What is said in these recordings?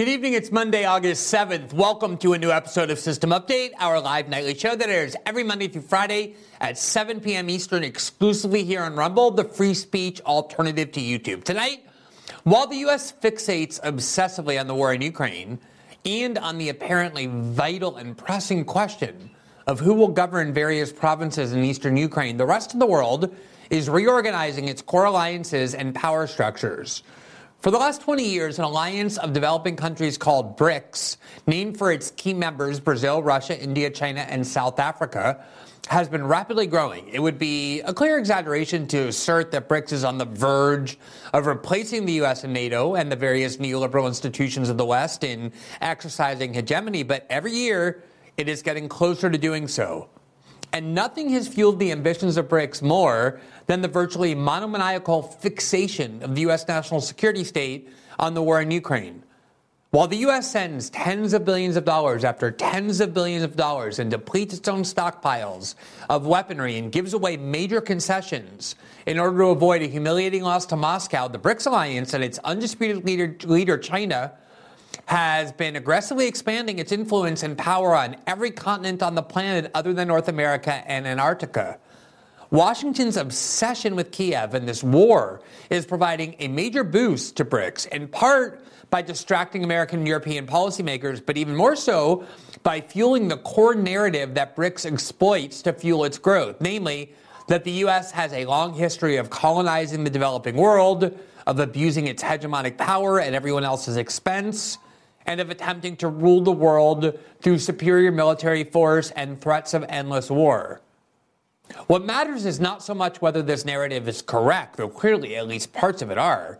Good evening. It's Monday, August 7th. Welcome to a new episode of System Update, our live nightly show that airs every Monday through Friday at 7 p.m. Eastern, exclusively here on Rumble, the free speech alternative to YouTube. Tonight, while the U.S. fixates obsessively on the war in Ukraine and on the apparently vital and pressing question of who will govern various provinces in eastern Ukraine, the rest of the world is reorganizing its core alliances and power structures. For the last 20 years, an alliance of developing countries called BRICS, named for its key members Brazil, Russia, India, China, and South Africa, has been rapidly growing. It would be a clear exaggeration to assert that BRICS is on the verge of replacing the US and NATO and the various neoliberal institutions of the West in exercising hegemony, but every year it is getting closer to doing so. And nothing has fueled the ambitions of BRICS more than the virtually monomaniacal fixation of the U.S. national security state on the war in Ukraine. While the U.S. sends tens of billions of dollars after tens of billions of dollars and depletes its own stockpiles of weaponry and gives away major concessions in order to avoid a humiliating loss to Moscow, the BRICS alliance and its undisputed leader, leader China has been aggressively expanding its influence and power on every continent on the planet other than North America and Antarctica. Washington's obsession with Kiev and this war is providing a major boost to BRICS, in part by distracting American and European policymakers, but even more so by fueling the core narrative that BRICS exploits to fuel its growth, namely that the U.S. has a long history of colonizing the developing world, of abusing its hegemonic power at everyone else's expense, and of attempting to rule the world through superior military force and threats of endless war. What matters is not so much whether this narrative is correct, though clearly at least parts of it are,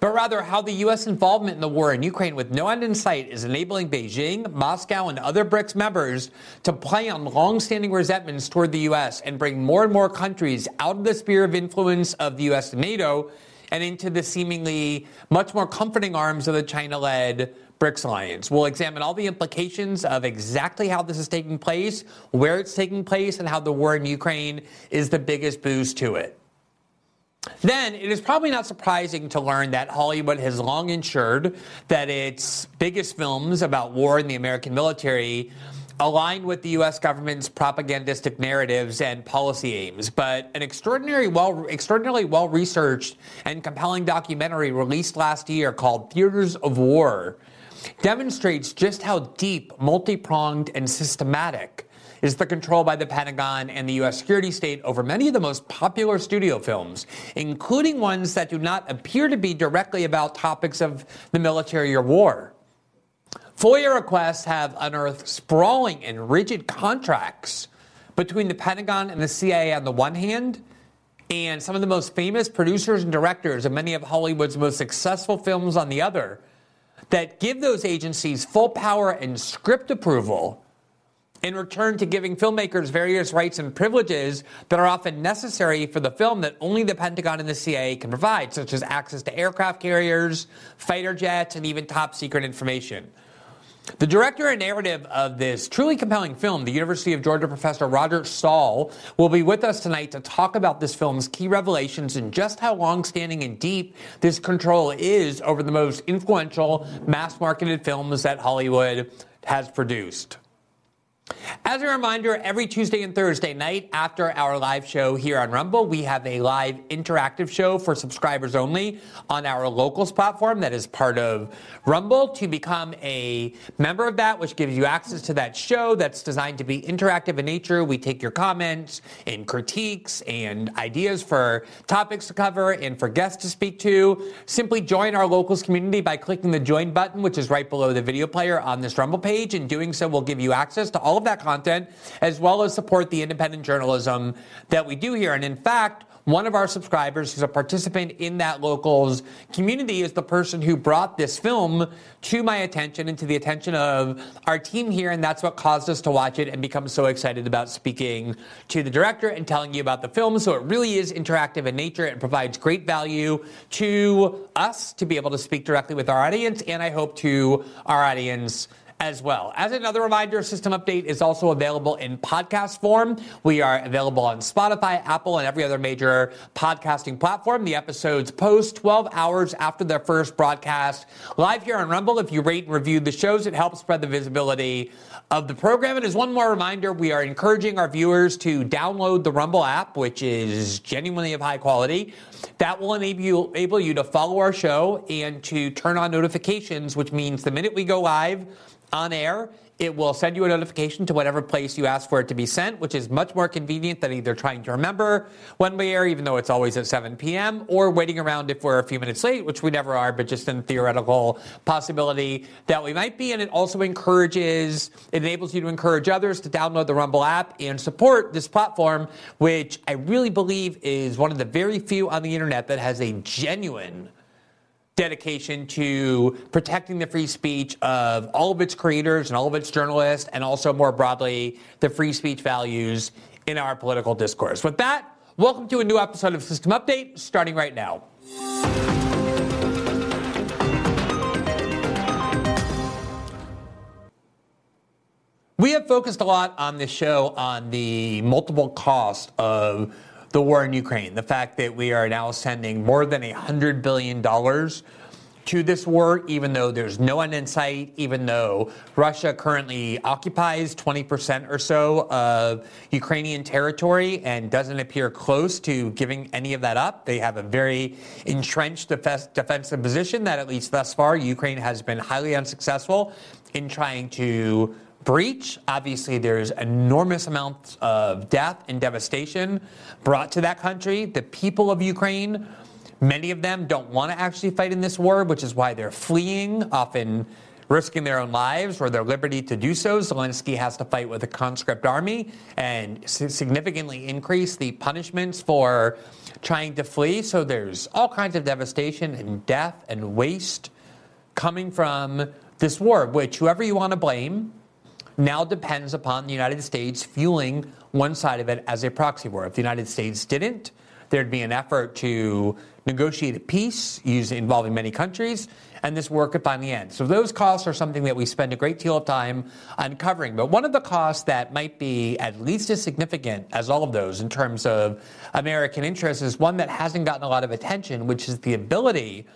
but rather how the U.S. involvement in the war in Ukraine with no end in sight is enabling Beijing, Moscow, and other BRICS members to play on long-standing resentments toward the U.S. and bring more and more countries out of the sphere of influence of the U.S. and NATO and into the seemingly much more comforting arms of the China-led BRICS alliance. We'll examine all the implications of exactly how this is taking place, where it's taking place, and how the war in Ukraine is the biggest boost to it. Then it is probably not surprising to learn that Hollywood has long ensured that its biggest films about war and the American military align with the U.S. government's propagandistic narratives and policy aims. But an extraordinary well, extraordinarily well researched and compelling documentary released last year called Theaters of War demonstrates just how deep, multi pronged, and systematic is the control by the Pentagon and the U.S. security state over many of the most popular studio films, including ones that do not appear to be directly about topics of the military or war. FOIA requests have unearthed sprawling and rigid contracts between the Pentagon and the CIA on the one hand, and some of the most famous producers and directors of many of Hollywood's most successful films on the other that give those agencies full power and script approval in return to giving filmmakers various rights and privileges that are often necessary for the film that only the Pentagon and the CIA can provide, such as access to aircraft carriers, fighter jets, and even top secret information. The director and narrative of this truly compelling film, the University of Georgia professor Roger Stahl, will be with us tonight to talk about this film's key revelations and just how long-standing and deep this control is over the most influential mass-marketed films that Hollywood has produced. As a reminder, every Tuesday and Thursday night after our live show here on Rumble, we have a live interactive show for subscribers only on our locals platform that is part of Rumble. To become a member of that, which gives you access to that show that's designed to be interactive in nature, we take your comments and critiques and ideas for topics to cover and for guests to speak to. Simply join our locals community by clicking the join button, which is right below the video player on this Rumble page. And doing so will give you access to all all of that content, as well as support the independent journalism that we do here. And in fact, one of our subscribers who's a participant in that locals community is the person who brought this film to my attention and to the attention of our team here. And that's what caused us to watch it and become so excited about speaking to the director and telling you about the film. So it really is interactive in nature and provides great value to us to be able to speak directly with our audience. And I hope to our audience as well. As another reminder, System Update is also available in podcast form. We are available on Spotify, Apple, and every other major podcasting platform. The episodes post 12 hours after their first broadcast. Live here on Rumble, if you rate and review the shows, it helps spread the visibility of the program. And as one more reminder, we are encouraging our viewers to download the Rumble app, which is genuinely of high quality. That will enable you, enable you to follow our show and to turn on notifications, which means the minute we go live, on air. It will send you a notification to whatever place you ask for it to be sent, which is much more convenient than either trying to remember when we air, even though it's always at 7 p.m., or waiting around if we're a few minutes late, which we never are, but just in theoretical possibility that we might be. And it also encourages, it enables you to encourage others to download the Rumble app and support this platform, which I really believe is one of the very few on the internet that has a genuine dedication to protecting the free speech of all of its creators and all of its journalists, and also more broadly, the free speech values in our political discourse. With that, welcome to a new episode of System Update, starting right now. We have focused a lot on this show on the multiple cost of the war in Ukraine, the fact that we are now sending more than $100 billion to this war, even though there's no end in sight, even though Russia currently occupies 20% or so of Ukrainian territory and doesn't appear close to giving any of that up. They have a very entrenched defensive position that, at least thus far, Ukraine has been highly unsuccessful in trying to breach. Obviously, there's enormous amounts of death and devastation brought to that country. The people of Ukraine, many of them don't want to actually fight in this war, which is why they're fleeing, often risking their own lives or their liberty to do so. Zelensky has to fight with a conscript army and significantly increase the punishments for trying to flee. So there's all kinds of devastation and death and waste coming from this war, which whoever you want to blame, now depends upon the United States fueling one side of it as a proxy war. If the United States didn't, there'd be an effort to negotiate a peace using, involving many countries, and this war could finally end. So those costs are something that we spend a great deal of time uncovering. But one of the costs that might be at least as significant as all of those in terms of American interests is one that hasn't gotten a lot of attention, which is the ability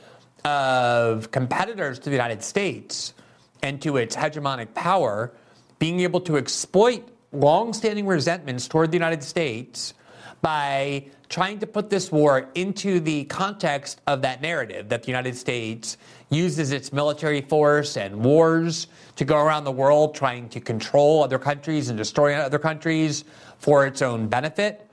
of competitors to the United States and to its hegemonic power being able to exploit long-standing resentments toward the United States by trying to put this war into the context of that narrative that the United States uses its military force and wars to go around the world trying to control other countries and destroy other countries for its own benefit.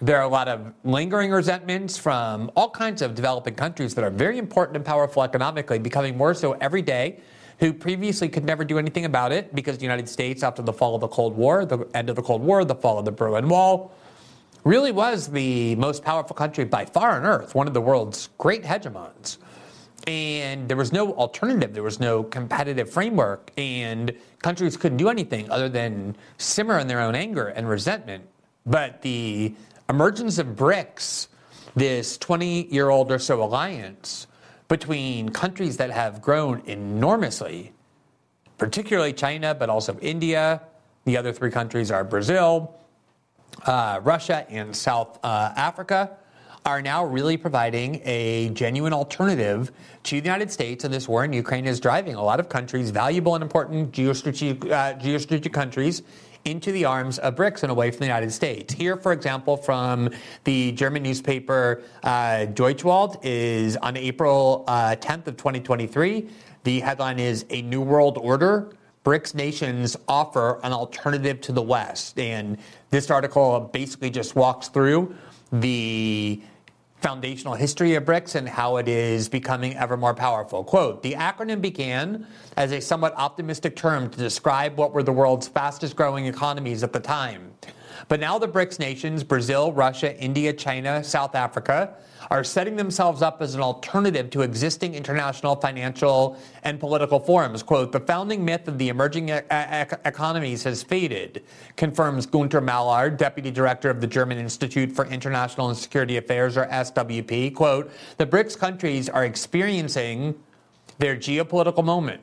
There are a lot of lingering resentments from all kinds of developing countries that are very important and powerful economically, becoming more so every day who previously could never do anything about it because the United States, after the fall of the Cold War, the end of the Cold War, the fall of the Berlin Wall, really was the most powerful country by far on earth, one of the world's great hegemons. And there was no alternative, there was no competitive framework, and countries couldn't do anything other than simmer in their own anger and resentment. But the emergence of BRICS, this 20 year old or so alliance, between countries that have grown enormously, particularly China, but also India. The other three countries are Brazil, uh, Russia, and South uh, Africa. Are now really providing a genuine alternative to the United States, and this war in Ukraine is driving a lot of countries, valuable and important geostrategic, uh, geostrategic countries, into the arms of BRICS and away from the United States. Here, for example, from the German newspaper uh, Deutsche Welle is on April uh, 10th of 2023. The headline is A New World Order. BRICS nations offer an alternative to the West. And this article basically just walks through the foundational history of BRICS and how it is becoming ever more powerful. Quote The acronym began as a somewhat optimistic term to describe what were the world's fastest growing economies at the time. But now the BRICS nations, Brazil, Russia, India, China, South Africa, are setting themselves up as an alternative to existing international financial and political forums. Quote, the founding myth of the emerging e- e- economies has faded, confirms Gunter Maihold, deputy director of the German Institute for International and Security Affairs, or SWP. Quote, the BRICS countries are experiencing their geopolitical moment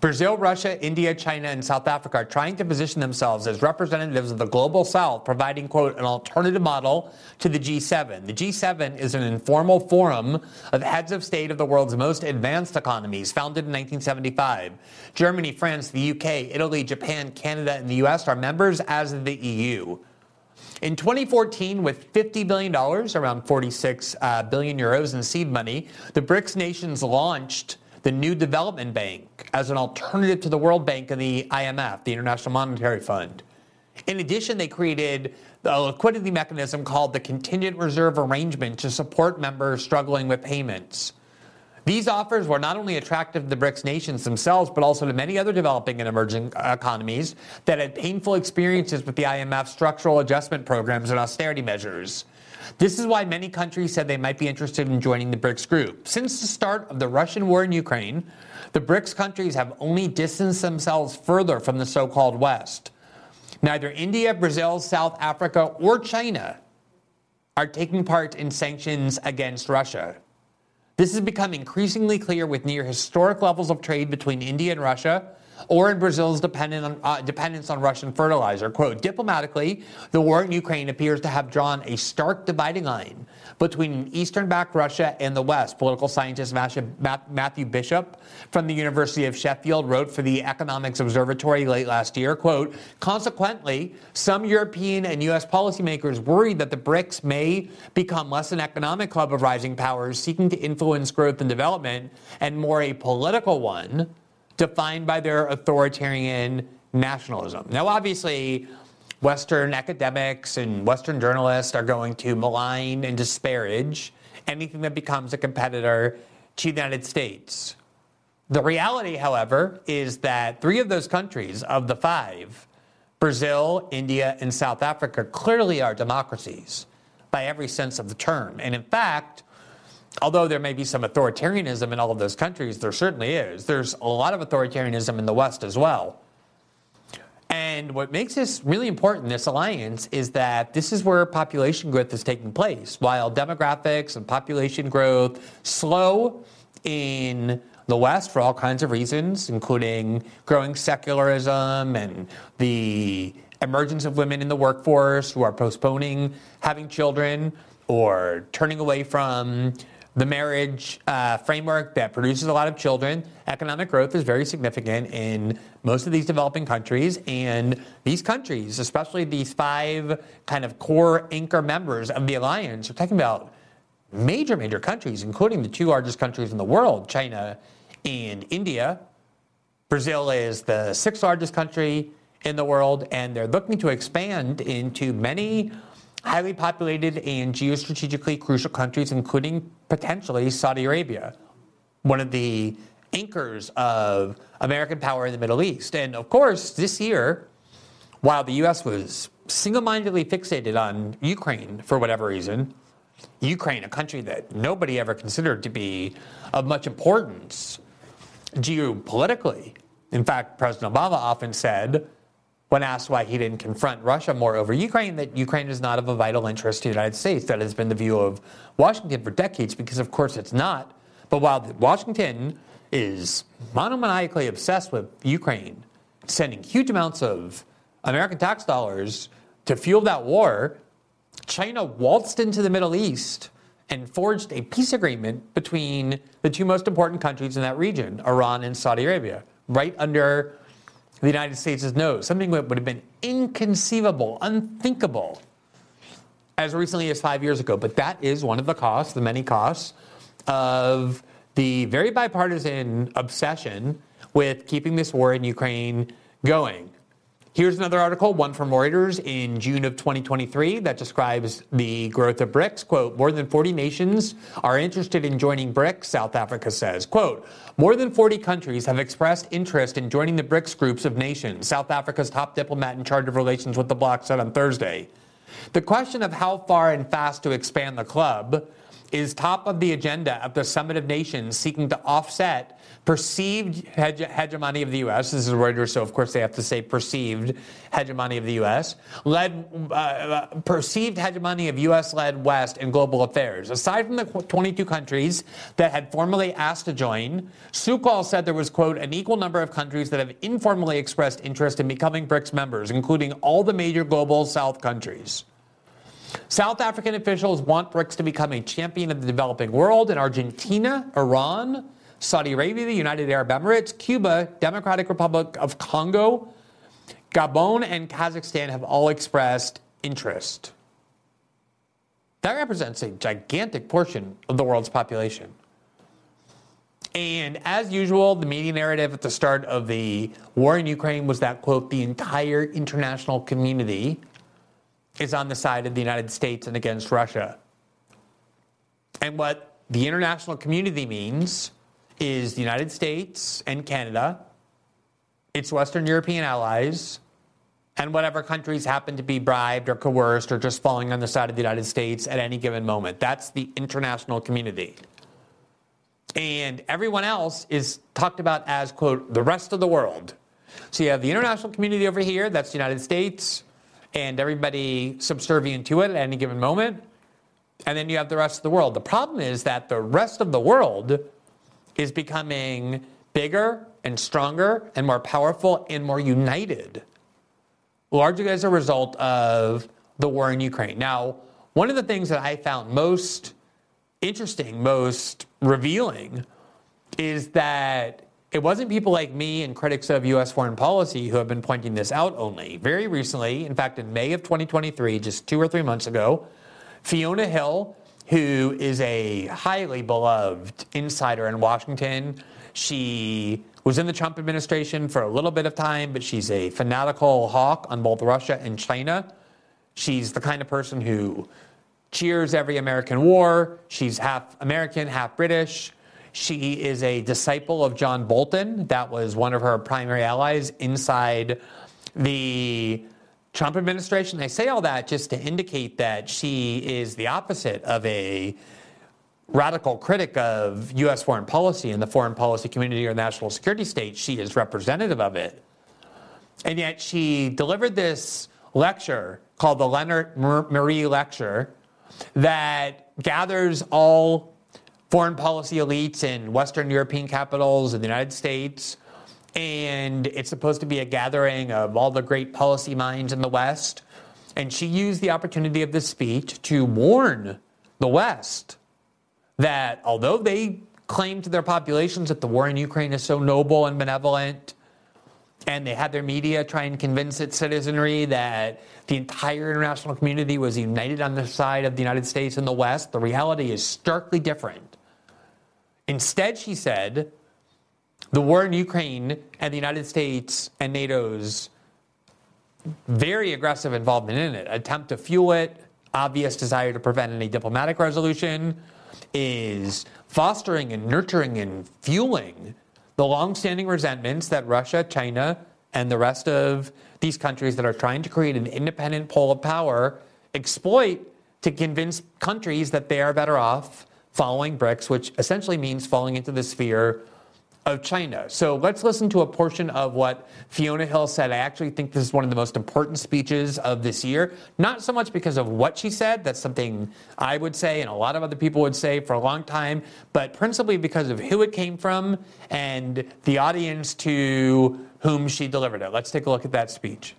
Brazil, Russia, India, China, and South Africa are trying to position themselves as representatives of the global south, providing, quote, an alternative model to the G7. The G7 is an informal forum of heads of state of the world's most advanced economies, founded in 1975. Germany, France, the UK, Italy, Japan, Canada, and the US are members, as of the EU. In 2014, with $50 billion, around 46 uh, billion euros in seed money, the BRICS nations launched the New Development Bank as an alternative to the World Bank and the IMF, the International Monetary Fund. In addition, they created a liquidity mechanism called the Contingent Reserve Arrangement to support members struggling with payments. These offers were not only attractive to the BRICS nations themselves, but also to many other developing and emerging economies that had painful experiences with the IMF structural adjustment programs and austerity measures. This is why many countries said they might be interested in joining the BRICS group. Since the start of the Russian war in Ukraine, the BRICS countries have only distanced themselves further from the so called West. Neither India, Brazil, South Africa, or China are taking part in sanctions against Russia. This has become increasingly clear with near historic levels of trade between India and Russia, or in Brazil's on, uh, dependence on Russian fertilizer. Quote, diplomatically, the war in Ukraine appears to have drawn a stark dividing line between eastern backed Russia and the West. Political scientist Matthew Bishop from the University of Sheffield wrote for the Economics Observatory late last year, quote, consequently, some European and U.S. policymakers worry that the BRICS may become less an economic club of rising powers seeking to influence growth and development and more a political one defined by their authoritarian nationalism. Now, obviously, Western academics and Western journalists are going to malign and disparage anything that becomes a competitor to the United States. The reality, however, is that three of those countries, of the five, Brazil, India, and South Africa, clearly are democracies by every sense of the term. And in fact, although there may be some authoritarianism in all of those countries, there certainly is. There's a lot of authoritarianism in the West as well. And what makes this really important, this alliance, is that this is where population growth is taking place. While demographics and population growth slow in the West for all kinds of reasons, including growing secularism and the emergence of women in the workforce who are postponing having children or turning away from the marriage uh, framework that produces a lot of children. Economic growth is very significant in most of these developing countries. And these countries, especially these five kind of core anchor members of the alliance, are talking about major, major countries, including the two largest countries in the world, China and India. Brazil is the sixth largest country in the world, and they're looking to expand into many highly populated and geostrategically crucial countries, including potentially Saudi Arabia, one of the anchors of American power in the Middle East. And of course, this year, while the U.S. was single mindedly fixated on Ukraine for whatever reason, Ukraine, a country that nobody ever considered to be of much importance geopolitically. In fact, President Obama often said when asked why he didn't confront Russia more over Ukraine, that Ukraine is not of a vital interest to the United States. That has been the view of Washington for decades, because of course it's not. But while Washington is monomaniacally obsessed with Ukraine, sending huge amounts of American tax dollars to fuel that war, China waltzed into the Middle East and forged a peace agreement between the two most important countries in that region, Iran and Saudi Arabia, right under the United States' nose, something that would have been inconceivable, unthinkable as recently as five years ago. But that is one of the costs, the many costs, of the very bipartisan obsession with keeping this war in Ukraine going. Here's another article, one from Reuters in June of 2023, that describes the growth of BRICS. Quote, more than 40 nations are interested in joining BRICS, South Africa says. Quote, more than 40 countries have expressed interest in joining the BRICS groups of nations, South Africa's top diplomat in charge of relations with the bloc said on Thursday. The question of how far and fast to expand the club is top of the agenda of the Summit of Nations seeking to offset perceived hege- hegemony of the U.S. This is Reuters, so of course they have to say perceived hegemony of the U.S. Led uh, uh, perceived hegemony of U.S.-led West in global affairs. Aside from the 22 countries that had formally asked to join, Sooklal said there was quote an equal number of countries that have informally expressed interest in becoming BRICS members, including all the major global South countries. South African officials want BRICS to become a champion of the developing world, and Argentina, Iran, Saudi Arabia, the United Arab Emirates, Cuba, Democratic Republic of Congo, Gabon, and Kazakhstan have all expressed interest. That represents a gigantic portion of the world's population. And as usual, the media narrative at the start of the war in Ukraine was that, quote, the entire international community is on the side of the United States and against Russia. And what the international community means is the United States and Canada, its Western European allies, and whatever countries happen to be bribed or coerced or just falling on the side of the United States at any given moment. That's the international community. And everyone else is talked about as, quote, the rest of the world. So you have the international community over here, that's the United States, and everybody subservient to it at any given moment. And then you have the rest of the world. The problem is that the rest of the world is becoming bigger and stronger and more powerful and more united, largely as a result of the war in Ukraine. Now, one of the things that I found most interesting, most revealing, is that it wasn't people like me and critics of U.S. foreign policy who have been pointing this out only. Very recently, in fact, in May of 2023, just two or three months ago, Fiona Hill who is a highly beloved insider in Washington. She was in the Trump administration for a little bit of time, but she's a fanatical hawk on both Russia and China. She's the kind of person who cheers every American war. She's half American, half British. She is a disciple of John Bolton. That was one of her primary allies inside the Trump administration. I say all that just to indicate that she is the opposite of a radical critic of U.S. foreign policy and the foreign policy community or national security state. She is representative of it. And yet she delivered this lecture called the Lennart Meri Lecture that gathers all foreign policy elites in Western European capitals in the United States and it's supposed to be a gathering of all the great policy minds in the West. And she used the opportunity of this speech to warn the West that although they claim to their populations that the war in Ukraine is so noble and benevolent, and they had their media try and convince its citizenry that the entire international community was united on the side of the United States and the West, the reality is starkly different. Instead, she said, the war in Ukraine and the United States and NATO's very aggressive involvement in it, attempt to fuel it, obvious desire to prevent any diplomatic resolution, is fostering and nurturing and fueling the longstanding resentments that Russia, China, and the rest of these countries that are trying to create an independent pole of power exploit to convince countries that they are better off following BRICS, which essentially means falling into the sphere of China. So let's listen to a portion of what Fiona Hill said. I actually think this is one of the most important speeches of this year. Not so much because of what she said, that's something I would say and a lot of other people would say for a long time, but principally because of who it came from and the audience to whom she delivered it. Let's take a look at that speech.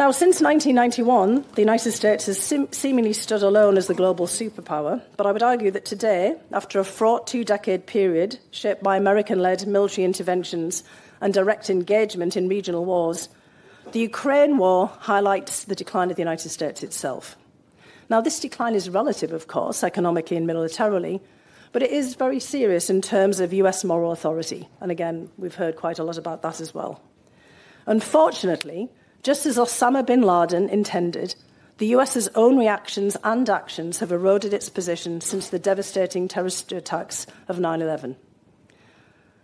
Now, since 1991, the United States has sim- seemingly stood alone as the global superpower, but I would argue that today, after a fraught two decade period shaped by American led military interventions and direct engagement in regional wars, the Ukraine war highlights the decline of the United States itself. Now, this decline is relative, of course, economically and militarily, but it is very serious in terms of US moral authority. And again, we've heard quite a lot about that as well. Unfortunately, just as Osama bin Laden intended, the US's own reactions and actions have eroded its position since the devastating terrorist attacks of 9 11.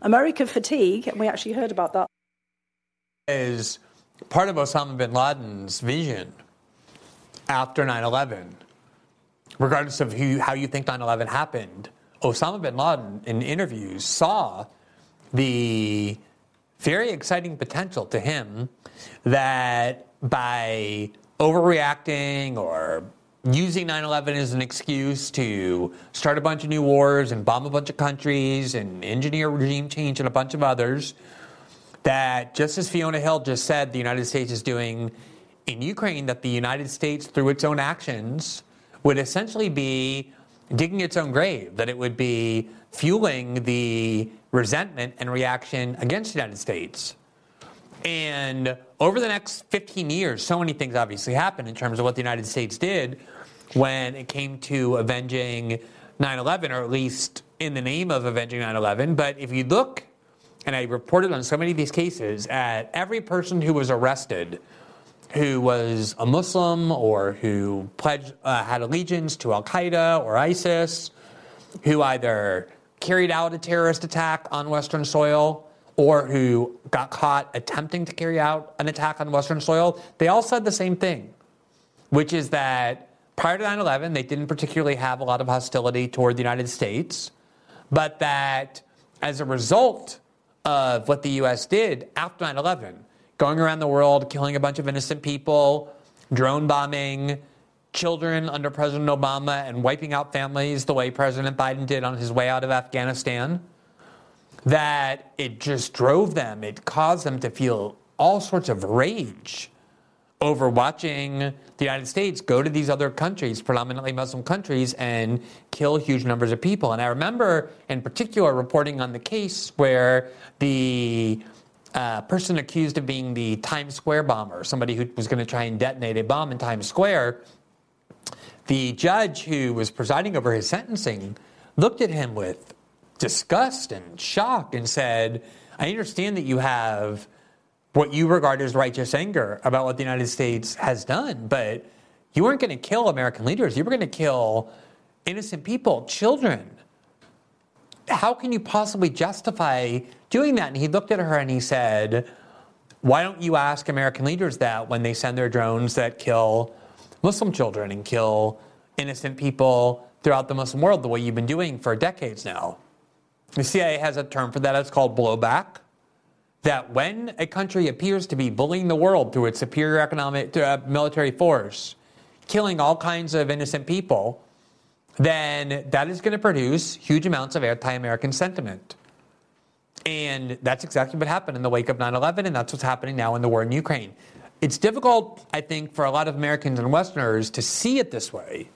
America fatigue, and we actually heard about that. Is part of Osama bin Laden's vision after 9 11 regardless of who, how you think 9 11 happened, Osama bin Laden in interviews saw the very exciting potential to him that by overreacting or using 9 11 as an excuse to start a bunch of new wars and bomb a bunch of countries and engineer regime change and a bunch of others, that just as Fiona Hill just said, the United States is doing in Ukraine, that the United States, through its own actions, would essentially be digging its own grave, that it would be fueling the resentment and reaction against the United States. And over the next 15 years, so many things obviously happened in terms of what the United States did when it came to avenging 9 11, or at least in the name of avenging 9 11. But if you look, and I reported on so many of these cases, at every person who was arrested who was a Muslim or who pledged, uh, had allegiance to Al Qaeda or ISIS, who either carried out a terrorist attack on Western soil or who got caught attempting to carry out an attack on Western soil, they all said the same thing, which is that prior to 9 11, they didn't particularly have a lot of hostility toward the United States, but that as a result of what the U.S. did after 9 11, going around the world, killing a bunch of innocent people, drone bombing children under President Obama, and wiping out families the way President Biden did on his way out of Afghanistan, that it just drove them, it caused them to feel all sorts of rage over watching the United States go to these other countries, predominantly Muslim countries, and kill huge numbers of people. And I remember, in particular, reporting on the case where the uh, person accused of being the Times Square bomber, somebody who was going to try and detonate a bomb in Times Square, the judge who was presiding over his sentencing looked at him with disgust and shock and said, I understand that you have what you regard as righteous anger about what the United States has done, but you weren't going to kill American leaders. You were going to kill innocent people, children. How can you possibly justify doing that. And he looked at her and he said, Why don't you ask American leaders that when they send their drones that kill Muslim children and kill innocent people throughout the Muslim world the way you've been doing for decades now? The CIA has a term for that. It's called blowback. That when a country appears to be bullying the world through its superior economic uh, military force, killing all kinds of innocent people, then that is going to produce huge amounts of anti-American sentiment. And that's exactly what happened in the wake of 9 11, and that's what's happening now in the war in Ukraine. It's difficult, I think, for a lot of Americans and Westerners to see it this way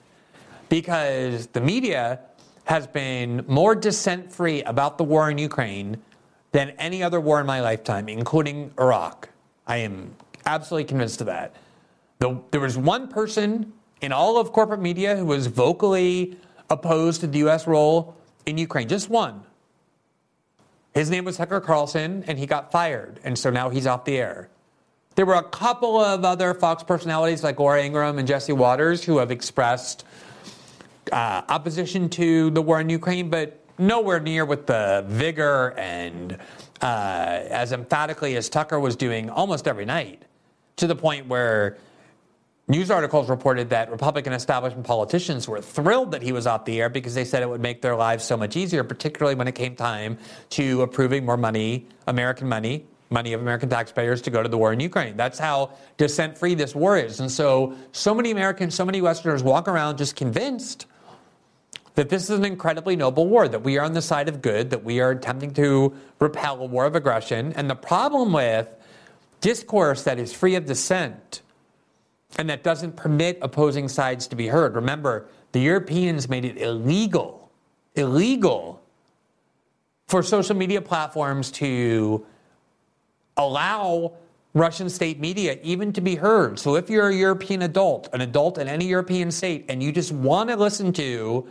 because the media has been more dissent free about the war in Ukraine than any other war in my lifetime, including Iraq. I am absolutely convinced of that. The, there was one person in all of corporate media who was vocally opposed to the U.S. role in Ukraine, just one. His name was Tucker Carlson, and he got fired, and so now he's off the air. There were a couple of other Fox personalities like Laura Ingraham and Jesse Watters who have expressed uh, opposition to the war in Ukraine, but nowhere near with the vigor and uh, as emphatically as Tucker was doing almost every night, to the point where News articles reported that Republican establishment politicians were thrilled that he was off the air because they said it would make their lives so much easier, particularly when it came time to approving more money, American money, money of American taxpayers to go to the war in Ukraine. That's how dissent free this war is. And so, so many Americans, so many Westerners walk around just convinced that this is an incredibly noble war, that we are on the side of good, that we are attempting to repel a war of aggression. And the problem with discourse that is free of dissent and that doesn't permit opposing sides to be heard. Remember, the Europeans made it illegal, illegal for social media platforms to allow Russian state media even to be heard. So if you're a European adult, an adult in any European state, and you just want to listen to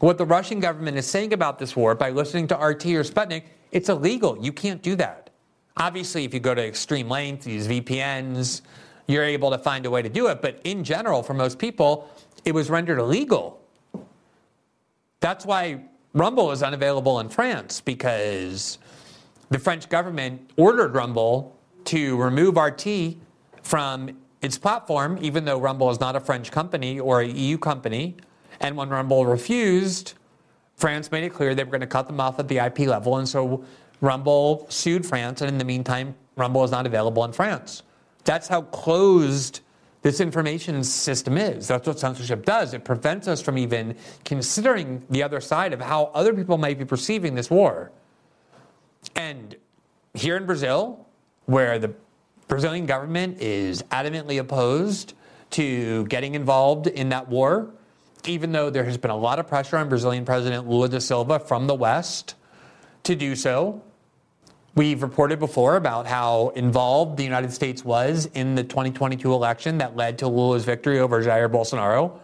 what the Russian government is saying about this war by listening to RT or Sputnik, it's illegal. You can't do that. Obviously, if you go to extreme lengths, use VPNs, you're able to find a way to do it. But in general, for most people, it was rendered illegal. That's why Rumble is unavailable in France because the French government ordered Rumble to remove RT from its platform, even though Rumble is not a French company or a EU company. And when Rumble refused, France made it clear they were going to cut them off at the IP level. And so Rumble sued France. And in the meantime, Rumble is not available in France. That's how closed this information system is. That's what censorship does. It prevents us from even considering the other side of how other people might be perceiving this war. And here in Brazil, where the Brazilian government is adamantly opposed to getting involved in that war, even though there has been a lot of pressure on Brazilian President Lula da Silva from the West to do so. We've reported before about how involved the United States was in the 2022 election that led to Lula's victory over Jair Bolsonaro.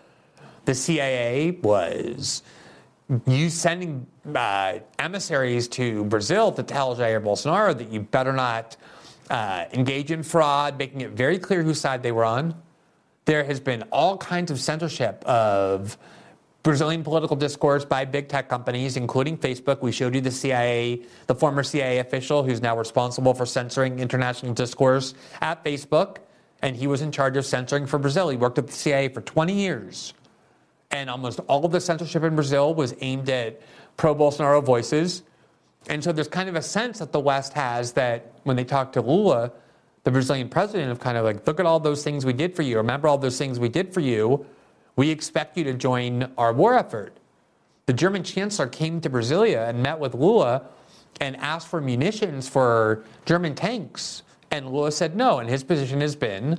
The CIA was you sending uh, emissaries to Brazil to tell Jair Bolsonaro that you better not uh, engage in fraud, making it very clear whose side they were on. There has been all kinds of censorship of Brazilian political discourse by big tech companies, including Facebook. We showed you the CIA, the former CIA official who's now responsible for censoring international discourse at Facebook, and he was in charge of censoring for Brazil. He worked at the CIA for 20 years. And almost all of the censorship in Brazil was aimed at pro Bolsonaro voices. And so there's kind of a sense that the West has that when they talk to Lula, the Brazilian president, of kind of like, look at all those things we did for you. Remember all those things we did for you. We expect you to join our war effort. The German chancellor came to Brasilia and met with Lula and asked for munitions for German tanks. And Lula said no. And his position has been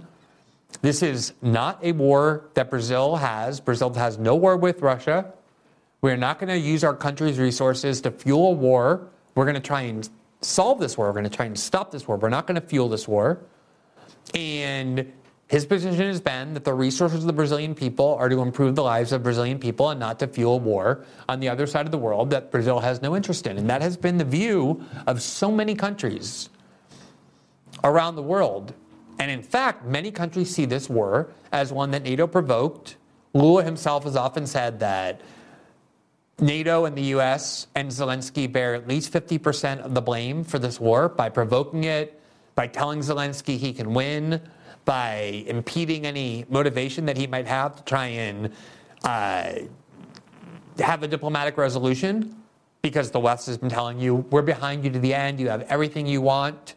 this is not a war that Brazil has. Brazil has no war with Russia. We're not going to use our country's resources to fuel a war. We're going to try and solve this war. We're going to try and stop this war. We're not going to fuel this war. And his position has been that the resources of the Brazilian people are to improve the lives of Brazilian people and not to fuel war on the other side of the world that Brazil has no interest in. And that has been the view of so many countries around the world. And in fact, many countries see this war as one that NATO provoked. Lula himself has often said that NATO and the US and Zelensky bear at least 50% of the blame for this war by provoking it, by telling Zelensky he can win, by impeding any motivation that he might have to try and uh, have a diplomatic resolution because the West has been telling you, we're behind you to the end, you have everything you want.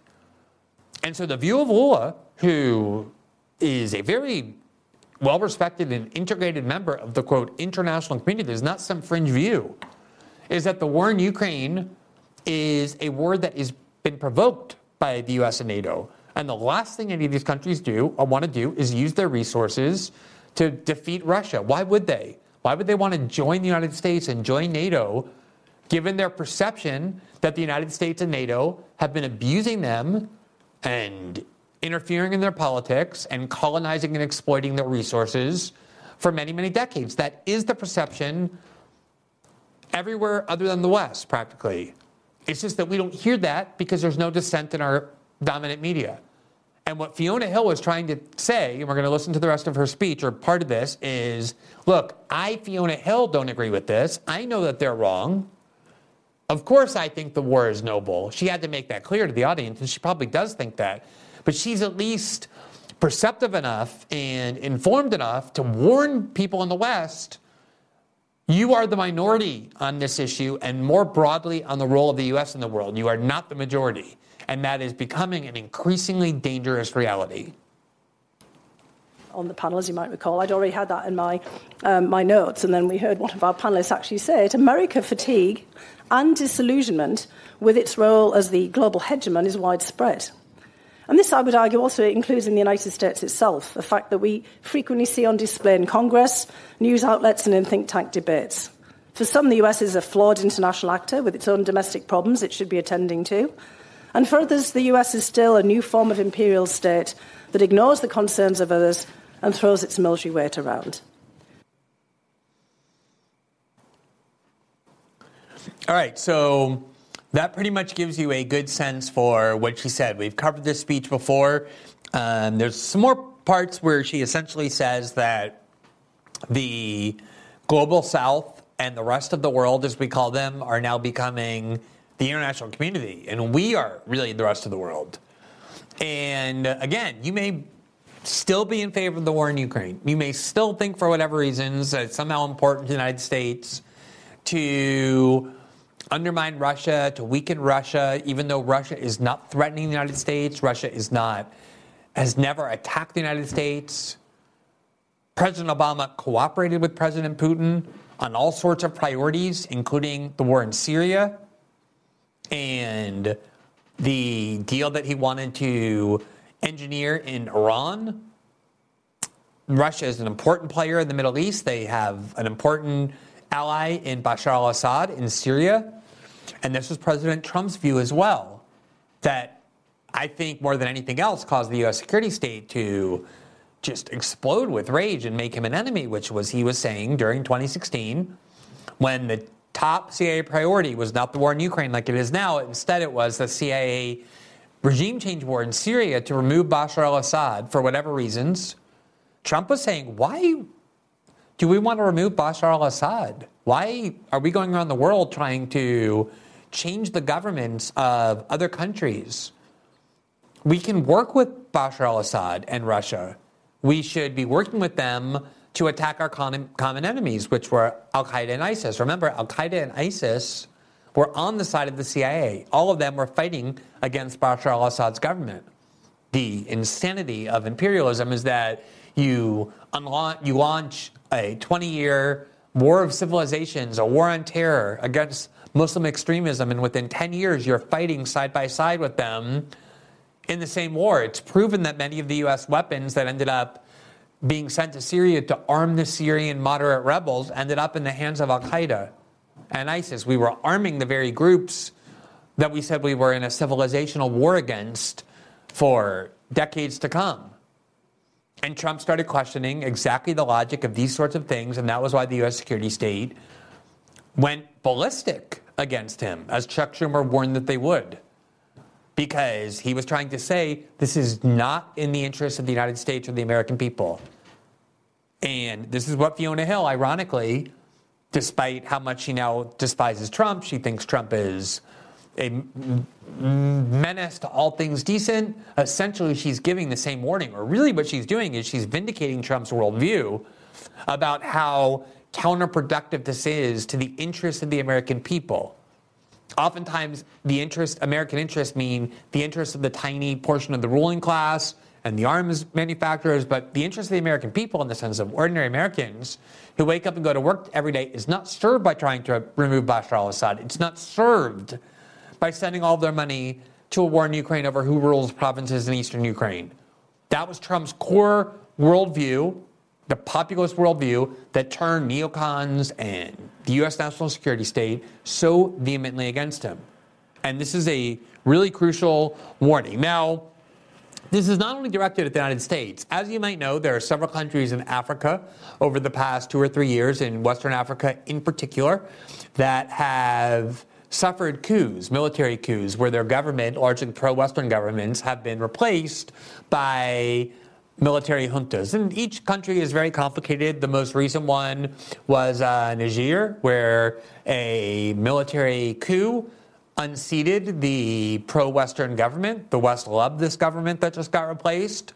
And so the view of Lula who is a very well respected and integrated member of the quote international community, there's not some fringe view, is that the war in Ukraine is a war that has been provoked by the US and NATO. And the last thing any of these countries do or want to do is use their resources to defeat Russia. Why would they? Why would they want to join the United States and join NATO, given their perception that the United States and NATO have been abusing them and interfering in their politics and colonizing and exploiting their resources for many, many decades. That is the perception everywhere other than the West, practically. It's just that we don't hear that because there's no dissent in our dominant media. And what Fiona Hill was trying to say, and we're going to listen to the rest of her speech, or part of this, is look, I, Fiona Hill, don't agree with this. I know that they're wrong. Of course, I think the war is noble. She had to make that clear to the audience, and she probably does think that but she's at least perceptive enough and informed enough to warn people in the West you are the minority on this issue, and more broadly on the role of the U.S. in the world. You are not the majority. And that is becoming an increasingly dangerous reality. On the panel, as you might recall, I'd already had that in my, um, my notes, and then we heard one of our panelists actually say it America fatigue and disillusionment with its role as the global hegemon is widespread. And this, I would argue, also includes in the United States itself, the fact that we frequently see on display in Congress, news outlets, and in think tank debates. For some, the US is a flawed international actor with its own domestic problems it should be attending to. And for others, the US is still a new form of imperial state that ignores the concerns of others and throws its military weight around. All right, so that pretty much gives you a good sense for what she said. We've covered this speech before. Um, there's some more parts where she essentially says that the global south and the rest of the world, as we call them, are now becoming the international community. And we are really the rest of the world. And again, you may still be in favor of the war in Ukraine. You may still think, for whatever reasons, that it's somehow important to the United States to undermine Russia, to weaken Russia, even though Russia is not threatening the United States. Russia is not, has never attacked the United States. President Obama cooperated with President Putin on all sorts of priorities, including the war in Syria and the deal that he wanted to engineer in Iran. Russia is an important player in the Middle East. They have an important ally in Bashar al Assad in Syria. And this was President Trump's view as well that I think more than anything else caused the U.S. security state to just explode with rage and make him an enemy, which was he was saying during 2016 when the top CIA priority was not the war in Ukraine like it is now. Instead, it was the CIA regime change war in Syria to remove Bashar al Assad for whatever reasons. Trump was saying, why do we want to remove Bashar al Assad? Why are we going around the world trying to change the governments of other countries? We can work with Bashar al Assad and Russia. We should be working with them to attack our common, common enemies, which were Al Qaeda and ISIS. Remember, Al Qaeda and ISIS were on the side of the CIA. All of them were fighting against Bashar al Assad's government. The insanity of imperialism is that you, unla- you launch a 20 year war of civilizations, a war on terror against Muslim extremism, and within 10 years, you're fighting side by side with them in the same war. It's proven that many of the U.S. weapons that ended up being sent to Syria to arm the Syrian moderate rebels ended up in the hands of Al Qaeda and ISIS. We were arming the very groups that we said we were in a civilizational war against for decades to come. And Trump started questioning exactly the logic of these sorts of things, and that was why the U.S. security state went ballistic against him, as Chuck Schumer warned that they would. Because he was trying to say this is not in the interest of the United States or the American people. And this is what Fiona Hill, ironically, despite how much she now despises Trump, she thinks Trump is a menace to all things decent. Essentially, she's giving the same warning, or really what she's doing is she's vindicating Trump's worldview about how counterproductive this is to the interests of the American people. Oftentimes, the interest, American interests mean the interests of the tiny portion of the ruling class and the arms manufacturers, but the interests of the American people, in the sense of ordinary Americans who wake up and go to work every day, is not served by trying to remove Bashar al Assad. It's not served by sending all their money to a war in Ukraine over who rules provinces in eastern Ukraine. That was Trump's core worldview, the populist worldview that turned neocons and the U.S. national security state so vehemently against him. And this is a really crucial warning. Now, this is not only directed at the United States. As you might know, there are several countries in Africa over the past two or three years, in Western Africa in particular, that have suffered coups, military coups, where their government, largely pro Western governments, have been replaced by military juntas. And each country is very complicated. The most recent one was uh, Niger, where a military coup unseated the pro Western government. The West loved this government that just got replaced.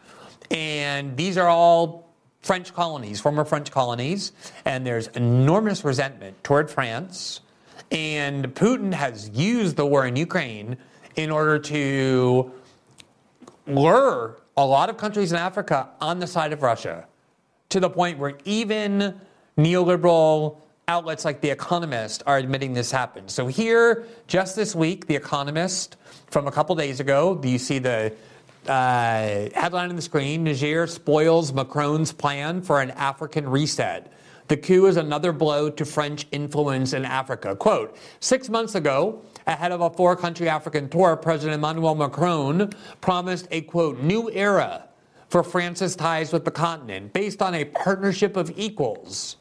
And these are all French colonies, former French colonies. And there's enormous resentment toward France and Putin has used the war in Ukraine in order to lure a lot of countries in Africa on the side of Russia to the point where even neoliberal outlets like The Economist are admitting this happened. So, here, just this week, The Economist from a couple days ago, you see the uh, headline on the screen Niger spoils Macron's plan for an African reset. The coup is another blow to French influence in Africa. Quote Six months ago, ahead of a four country African tour, President Emmanuel Macron promised a quote, new era for France's ties with the continent based on a partnership of equals.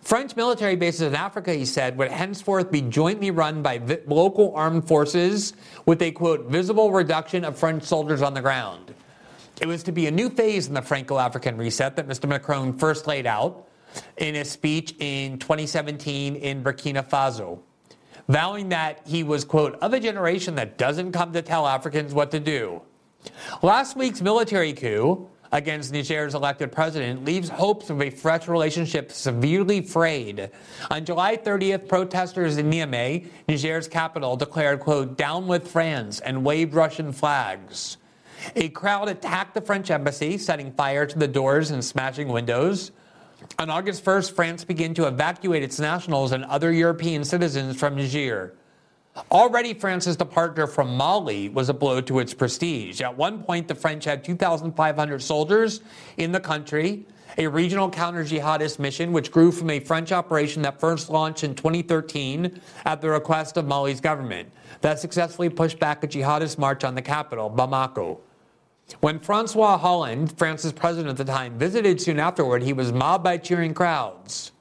French military bases in Africa, he said, would henceforth be jointly run by vi- local armed forces with a quote, visible reduction of French soldiers on the ground. It was to be a new phase in the Franco African reset that Mr. Macron first laid out in a speech in 2017 in Burkina Faso, vowing that he was, quote, of a generation that doesn't come to tell Africans what to do. Last week's military coup against Niger's elected president leaves hopes of a fresh relationship severely frayed. On July 30th, protesters in Niamey, Niger's capital, declared, quote, down with France and waved Russian flags. A crowd attacked the French embassy, setting fire to the doors and smashing windows. On August 1st, France began to evacuate its nationals and other European citizens from Niger. Already, France's departure from Mali was a blow to its prestige. At one point, the French had 2,500 soldiers in the country, a regional counter jihadist mission which grew from a French operation that first launched in 2013 at the request of Mali's government that successfully pushed back a jihadist march on the capital, Bamako. When Francois Hollande, France's president at the time, visited soon afterward, he was mobbed by cheering crowds.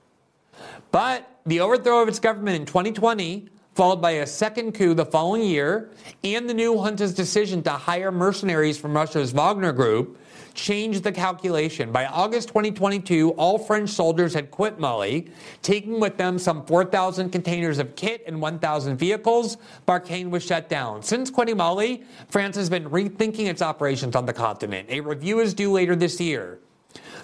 But the overthrow of its government in 2020 followed by a second coup the following year, and the new junta's decision to hire mercenaries from Russia's Wagner Group changed the calculation. By August 2022, all French soldiers had quit Mali, taking with them some 4,000 containers of kit and 1,000 vehicles. Barkhane was shut down. Since quitting Mali, France has been rethinking its operations on the continent. A review is due later this year.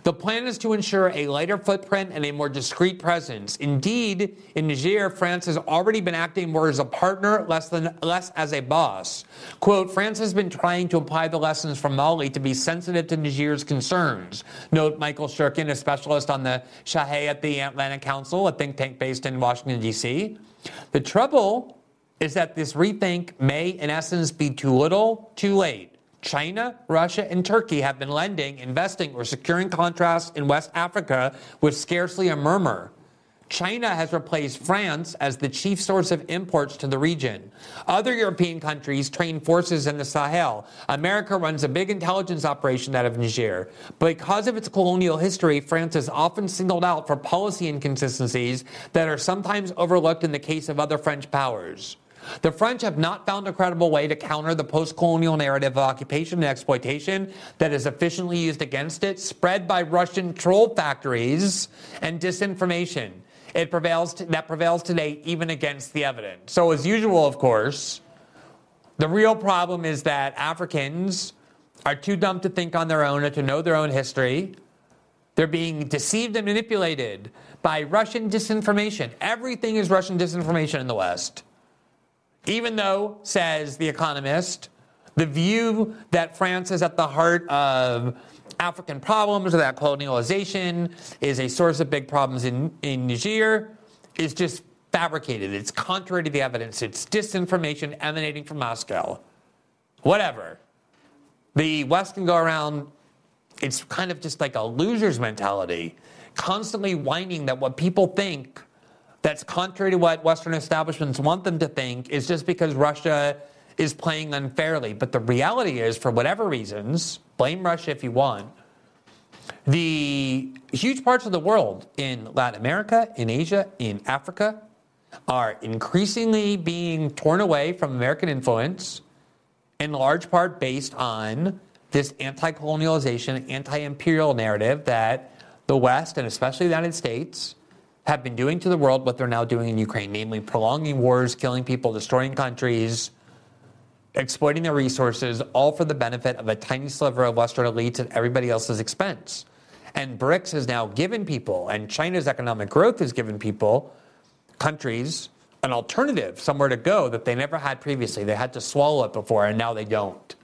The plan is to ensure a lighter footprint and a more discreet presence. Indeed, in Niger, France has already been acting more as a partner, less than less as a boss. Quote, France has been trying to apply the lessons from Mali to be sensitive to Niger's concerns. Note Michael Shurkin, a specialist on the Sahel at the Atlantic Council, a think tank based in Washington, D.C. The trouble is that this rethink may, in essence, be too little, too late. China, Russia, and Turkey have been lending, investing, or securing contracts in West Africa with scarcely a murmur. China has replaced France as the chief source of imports to the region. Other European countries train forces in the Sahel. America runs a big intelligence operation out of Niger. Because of its colonial history, France is often singled out for policy inconsistencies that are sometimes overlooked in the case of other French powers. The French have not found a credible way to counter the post colonial narrative of occupation and exploitation that is efficiently used against it, spread by Russian troll factories and disinformation. It prevails t- that prevails today even against the evidence. So, as usual, of course, the real problem is that Africans are too dumb to think on their own or to know their own history. They're being deceived and manipulated by Russian disinformation. Everything is Russian disinformation in the West. Even though, says The Economist, the view that France is at the heart of African problems or that colonialization is a source of big problems in, in Niger is just fabricated. It's contrary to the evidence. It's disinformation emanating from Moscow. Whatever. The West can go around, it's kind of just like a loser's mentality, constantly whining that what people think that's contrary to what Western establishments want them to think is just because Russia is playing unfairly. But the reality is, for whatever reasons, blame Russia if you want, the huge parts of the world in Latin America, in Asia, in Africa are increasingly being torn away from American influence, in large part based on this anti colonialization, anti imperial narrative that the West, and especially the United States, have been doing to the world what they're now doing in Ukraine, namely prolonging wars, killing people, destroying countries, exploiting their resources, all for the benefit of a tiny sliver of Western elites at everybody else's expense. And BRICS has now given people, and China's economic growth has given people, countries, an alternative, somewhere to go that they never had previously. They had to swallow it before, and now they don't.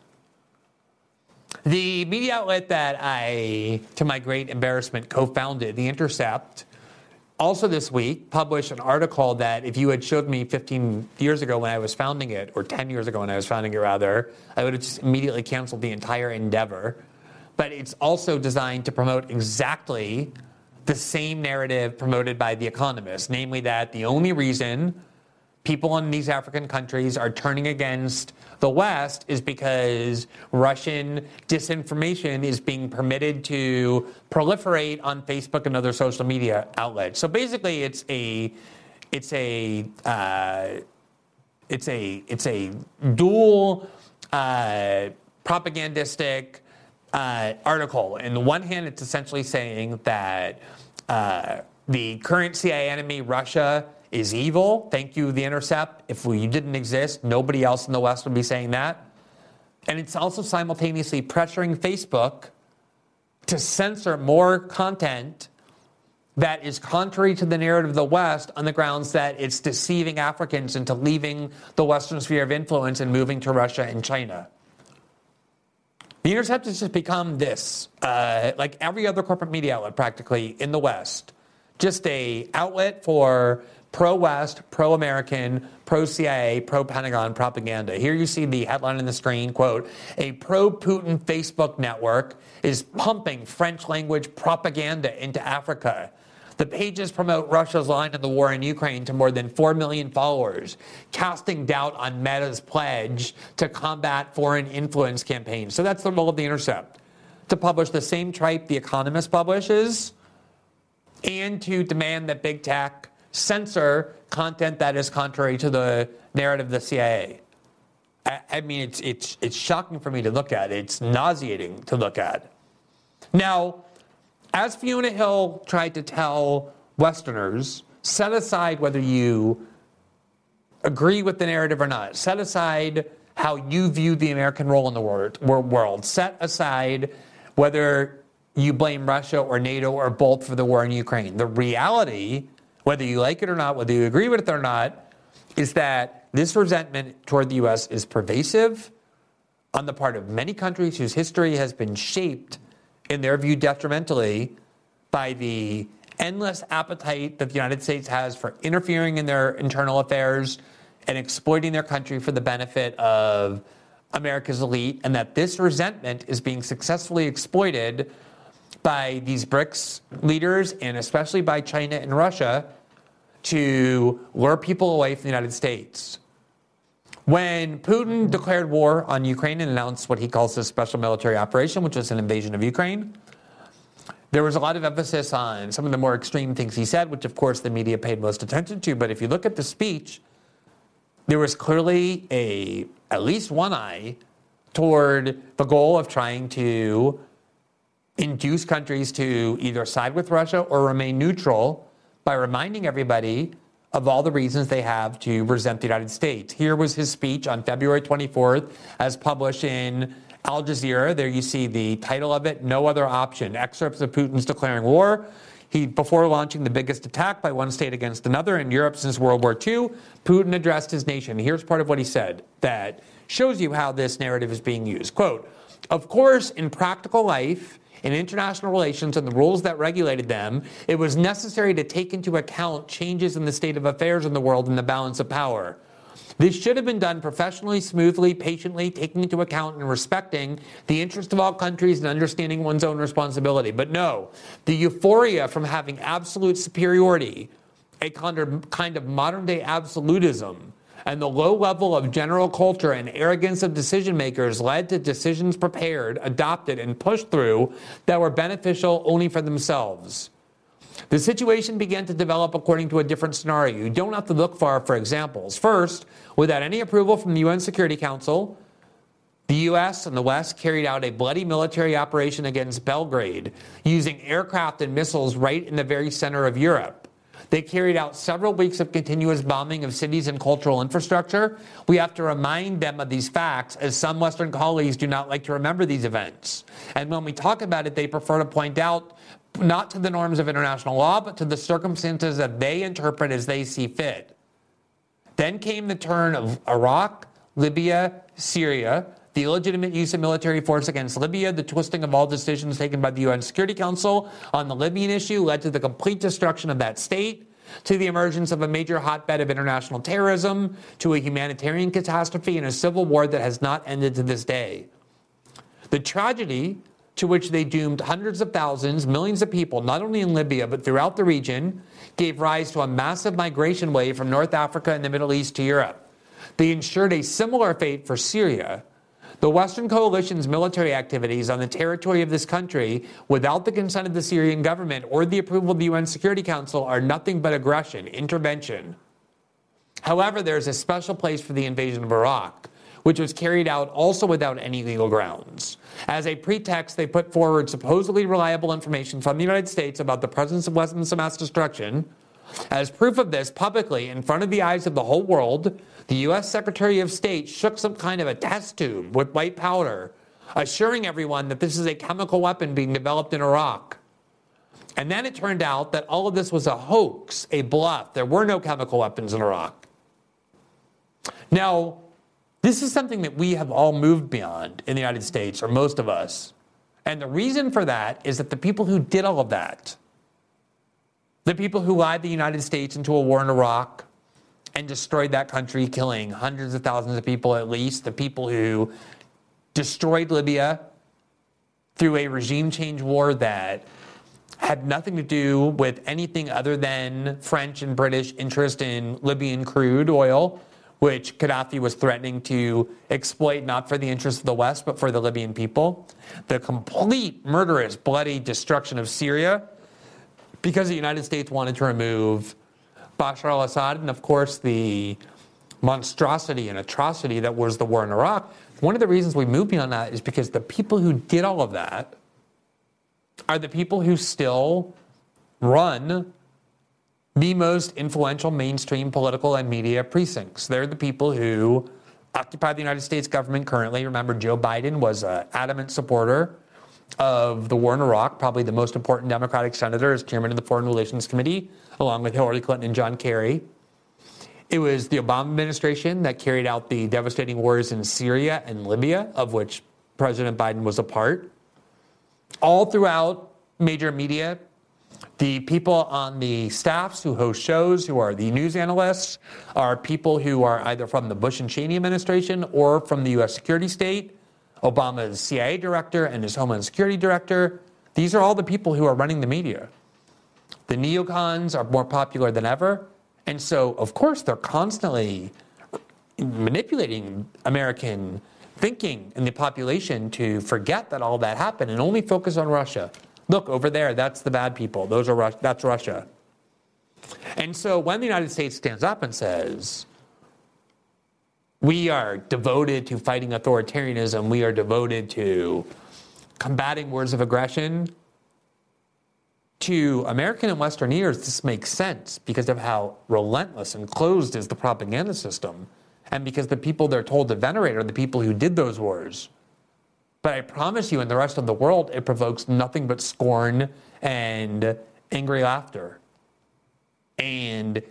The media outlet that I, to my great embarrassment, co founded, The Intercept, also this week published an article that if you had showed me 15 years ago when I was founding it, or 10 years ago when I was founding it rather, I would have just immediately canceled the entire endeavor. But it's also designed to promote exactly the same narrative promoted by The Economist, namely that the only reason people in these African countries are turning against the West is because Russian disinformation is being permitted to proliferate on Facebook and other social media outlets. So basically, it's a it's a uh, it's a it's a dual uh, propagandistic uh, article. In the one hand, it's essentially saying that uh, the current CIA enemy, Russia, is evil. Thank you, The Intercept. If we didn't exist, nobody else in the West would be saying that. And it's also simultaneously pressuring Facebook to censor more content that is contrary to the narrative of the West on the grounds that it's deceiving Africans into leaving the Western sphere of influence and moving to Russia and China. The Intercept has just become this, uh, like every other corporate media outlet practically in the West, just a outlet for pro-West, pro-American, pro-CIA, pro-Pentagon propaganda. Here you see the headline on the screen, quote, a pro-Putin Facebook network is pumping French language propaganda into Africa. The pages promote Russia's line in the war in Ukraine to more than 4 million followers, casting doubt on Meta's pledge to combat foreign influence campaigns. So that's the role of The Intercept to publish the same tripe The Economist publishes and to demand that big tech censor content that is contrary to the narrative of the CIA. I, I mean, it's, it's, it's shocking for me to look at. It's nauseating to look at. Now, as Fiona Hill tried to tell Westerners, set aside whether you agree with the narrative or not, set aside how you view the American role in the world, set aside whether you blame Russia or NATO or both for the war in Ukraine. The reality, whether you like it or not, whether you agree with it or not, is that this resentment toward the U.S. is pervasive on the part of many countries whose history has been shaped in their view, detrimentally by the endless appetite that the United States has for interfering in their internal affairs and exploiting their country for the benefit of America's elite, and that this resentment is being successfully exploited by these BRICS leaders and especially by China and Russia to lure people away from the United States. When Putin declared war on Ukraine and announced what he calls his special military operation, which was an invasion of Ukraine, there was a lot of emphasis on some of the more extreme things he said, which of course the media paid most attention to. But if you look at the speech, there was clearly a at least one eye toward the goal of trying to induce countries to either side with Russia or remain neutral by reminding everybody of all the reasons they have to resent the United States. Here was his speech on February 24th, as published in Al Jazeera. There you see the title of it No Other Option Excerpts of Putin's declaring war. He, before launching the biggest attack by one state against another in Europe since World War II, Putin addressed his nation. Here's part of what he said that shows you how this narrative is being used. Quote, of course, in practical life, in international relations and the rules that regulated them, it was necessary to take into account changes in the state of affairs in the world and the balance of power. This should have been done professionally, smoothly, patiently, taking into account and respecting the interest of all countries and understanding one's own responsibility. But no, the euphoria from having absolute superiority, a kind of modern day absolutism, and the low level of general culture and arrogance of decision makers led to decisions prepared, adopted, and pushed through that were beneficial only for themselves. The situation began to develop according to a different scenario. You don't have to look far for examples. First, without any approval from the UN Security Council, the U.S. and the West carried out a bloody military operation against Belgrade using aircraft and missiles right in the very center of Europe. They carried out several weeks of continuous bombing of cities and cultural infrastructure. We have to remind them of these facts, as some Western colleagues do not like to remember these events. And when we talk about it, they prefer to point out not to the norms of international law, but to the circumstances that they interpret as they see fit. Then came the turn of Iraq, Libya, Syria, the illegitimate use of military force against Libya, the twisting of all decisions taken by the UN Security Council on the Libyan issue led to the complete destruction of that state, to the emergence of a major hotbed of international terrorism, to a humanitarian catastrophe, and a civil war that has not ended to this day. The tragedy to which they doomed hundreds of thousands, millions of people, not only in Libya, but throughout the region, gave rise to a massive migration wave from North Africa and the Middle East to Europe. They ensured a similar fate for Syria, the Western coalition's military activities on the territory of this country without the consent of the Syrian government or the approval of the UN Security Council are nothing but aggression, intervention. However, there is a special place for the invasion of Iraq, which was carried out also without any legal grounds. As a pretext, they put forward supposedly reliable information from the United States about the presence of weapons of mass destruction. As proof of this, publicly, in front of the eyes of the whole world, the U.S. Secretary of State shook some kind of a test tube with white powder assuring everyone that this is a chemical weapon being developed in Iraq. And then it turned out that all of this was a hoax, a bluff. There were no chemical weapons in Iraq. Now, this is something that we have all moved beyond in the United States, or most of us. And the reason for that is that the people who did all of that, the people who lied the United States into a war in Iraq and destroyed that country, killing hundreds of thousands of people at least, the people who destroyed Libya through a regime change war that had nothing to do with anything other than French and British interest in Libyan crude oil which Gaddafi was threatening to exploit not for the interests of the West, but for the Libyan people. The complete murderous, bloody destruction of Syria because the United States wanted to remove Bashar al Assad, and of course, the monstrosity and atrocity that was the war in Iraq. One of the reasons we moved beyond that is because the people who did all of that are the people who still run the most influential mainstream political and media precincts. They're the people who occupy the United States government currently. Remember, Joe Biden was an adamant supporter of the war in Iraq, probably the most important Democratic senator as chairman of the Foreign Relations Committee, along with Hillary Clinton and John Kerry. It was the Obama administration that carried out the devastating wars in Syria and Libya, of which President Biden was a part. All throughout major media, the people on the staffs who host shows, who are the news analysts, are people who are either from the Bush and Cheney administration or from the U.S. security state. Obama's CIA director and his Homeland Security director. These are all the people who are running the media. The neocons are more popular than ever. And so, of course, they're constantly manipulating American thinking in the population to forget that all that happened and only focus on Russia. Look over there, that's the bad people. Those are Rus- that's Russia. And so when the United States stands up and says, we are devoted to fighting authoritarianism, we are devoted to combating words of aggression, to American and Western ears, this makes sense because of how relentless and closed is the propaganda system, and because the people they're told to venerate are the people who did those wars. But I promise you, in the rest of the world, it provokes nothing but scorn and angry laughter. And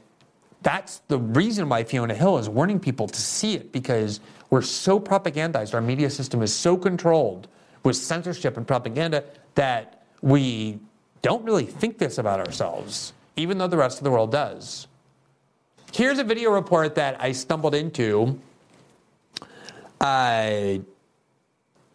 that's the reason why Fiona Hill is warning people to see it because we're so propagandized. Our media system is so controlled with censorship and propaganda that we don't really think this about ourselves, even though the rest of the world does. Here's a video report that I stumbled into. Uh,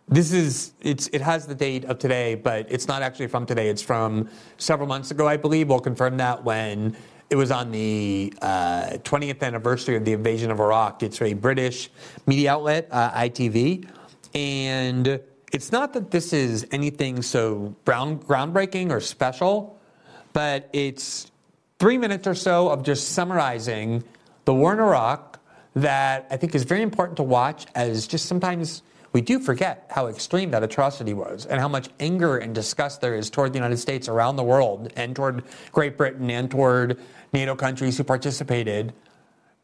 this is it has the date of today, but it's not actually from today. It's from several months ago, I believe. We'll confirm that when it was on the uh, 20th anniversary of the invasion of Iraq. It's a British media outlet, uh, ITV, and it's not that this is anything so ground, groundbreaking or special, but it's three minutes or so of just summarizing the war in Iraq that I think is very important to watch as just sometimes we do forget how extreme that atrocity was and how much anger and disgust there is toward the United States around the world and toward Great Britain and toward NATO countries who participated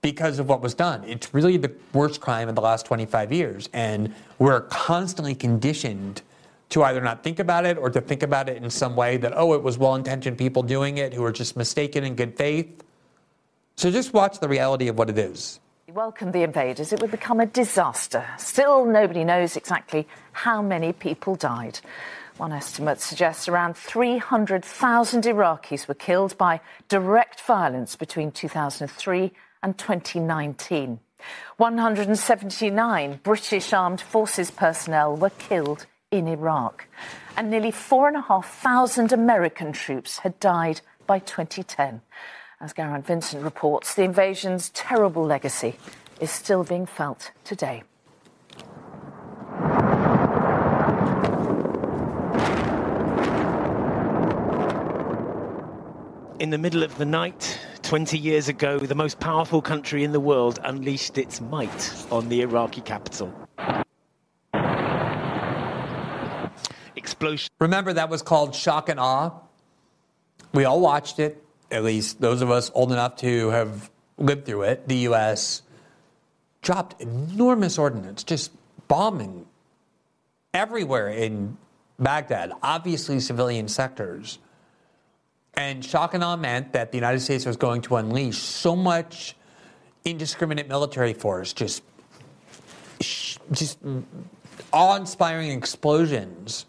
because of what was done. It's really the worst crime in the last 25 years. And we're constantly conditioned to either not think about it or to think about it in some way that, oh, it was well intentioned people doing it who were just mistaken in good faith. So just watch the reality of what it is welcomed the invaders, it would become a disaster. Still, nobody knows exactly how many people died. One estimate suggests around 300,000 Iraqis were killed by direct violence between 2003 and 2019. 179 British Armed Forces personnel were killed in Iraq, and nearly 4,500 American troops had died by 2010. As Geraint Vincent reports, the invasion's terrible legacy is still being felt today. In the middle of the night, 20 years ago, the most powerful country in the world unleashed its might on the Iraqi capital. Explosion. Remember, that was called Shock and Awe. We all watched it at least those of us old enough to have lived through it, the U.S. dropped enormous ordnance, just bombing everywhere in Baghdad, obviously civilian sectors. And shock and awe meant that the United States was going to unleash so much indiscriminate military force, just, just awe-inspiring explosions,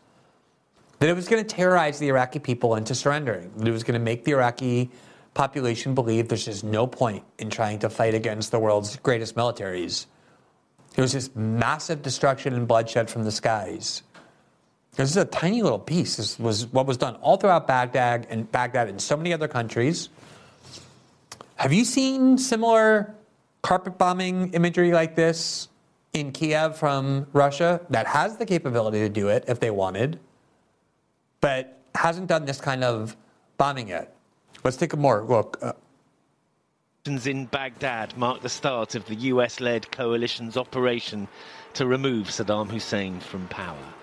that it was going to terrorize the Iraqi people into surrendering. That it was going to make the Iraqi population believe there's just no point in trying to fight against the world's greatest militaries. It was just massive destruction and bloodshed from the skies. This is a tiny little piece. This was what was done all throughout Baghdad and Baghdad and so many other countries. Have you seen similar carpet bombing imagery like this in Kiev from Russia that has the capability to do it if they wanted, but hasn't done this kind of bombing yet? Let's take a more look. Uh, in Baghdad marked the start of the US led coalition's operation to remove Saddam Hussein from power.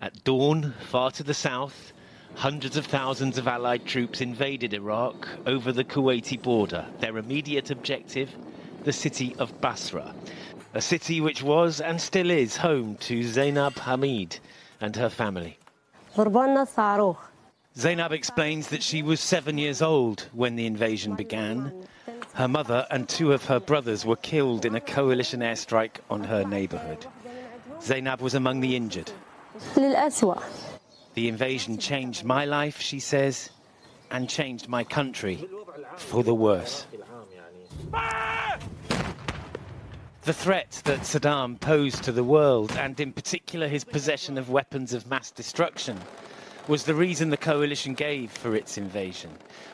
At dawn, far to the south, hundreds of thousands of Allied troops invaded Iraq over the Kuwaiti border. Their immediate objective, the city of Basra, a city which was and still is home to Zainab Hamid and her family. Zainab explains that she was seven years old when the invasion began. Her mother and two of her brothers were killed in a coalition airstrike on her neighborhood. Zainab was among the injured the invasion changed my life, she says, and changed my country for the worse. The threat that Saddam posed to the world, and in particular his possession of weapons of mass destruction, was the reason the coalition gave for its invasion.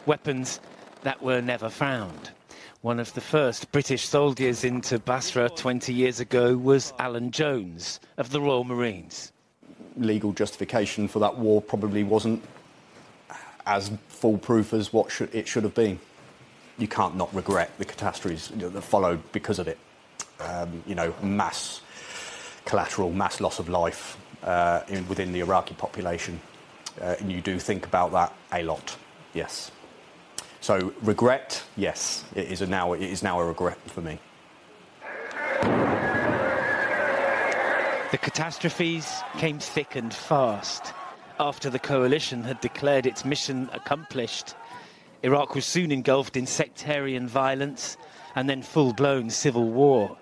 Weapons that were never found. One of the first British soldiers into Basra 20 years ago was Alan Jones of the Royal Marines legal justification for that war probably wasn't as foolproof as what it should have been. You can't not regret the catastrophes that followed because of it. Um, you know, mass collateral, mass loss of life uh, in, within the Iraqi population. Uh, and you do think about that a lot, yes. So regret, yes, it is a now it is now a regret for me. The catastrophes came thick and fast. After the coalition had declared its mission accomplished, Iraq was soon engulfed in sectarian violence and then full blown civil war.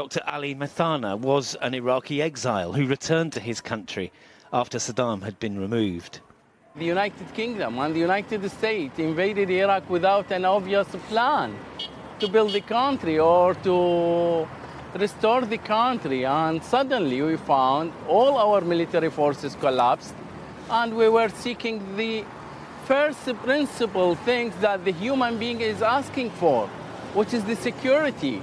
Dr. Ali Mathana was an Iraqi exile who returned to his country after Saddam had been removed. The United Kingdom and the United States invaded Iraq without an obvious plan to build the country or to restore the country. And suddenly we found all our military forces collapsed, and we were seeking the first principle things that the human being is asking for, which is the security.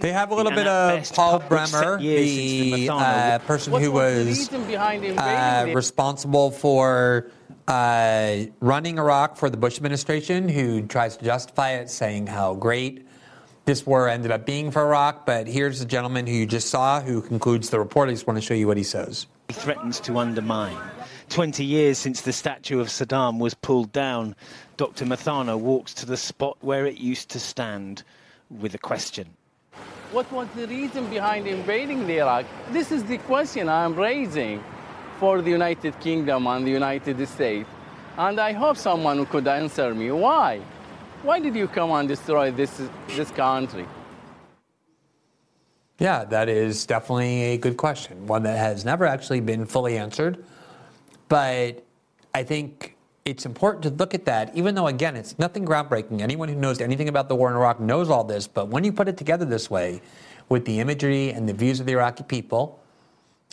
They have a little bit of Paul Bremer, the uh, person who was uh, responsible for uh, running Iraq for the Bush administration, who tries to justify it, saying how great this war ended up being for Iraq. But here's the gentleman who you just saw who concludes the report. I just want to show you what he says. He threatens to undermine. 20 years since the statue of Saddam was pulled down, Dr. Mathana walks to the spot where it used to stand with a question. What was the reason behind invading the Iraq? This is the question I'm raising for the United Kingdom and the United States. And I hope someone could answer me. Why? Why did you come and destroy this, this country? Yeah, that is definitely a good question, one that has never actually been fully answered. But I think it's important to look at that, even though, again, it's nothing groundbreaking. Anyone who knows anything about the war in Iraq knows all this. But when you put it together this way, with the imagery and the views of the Iraqi people,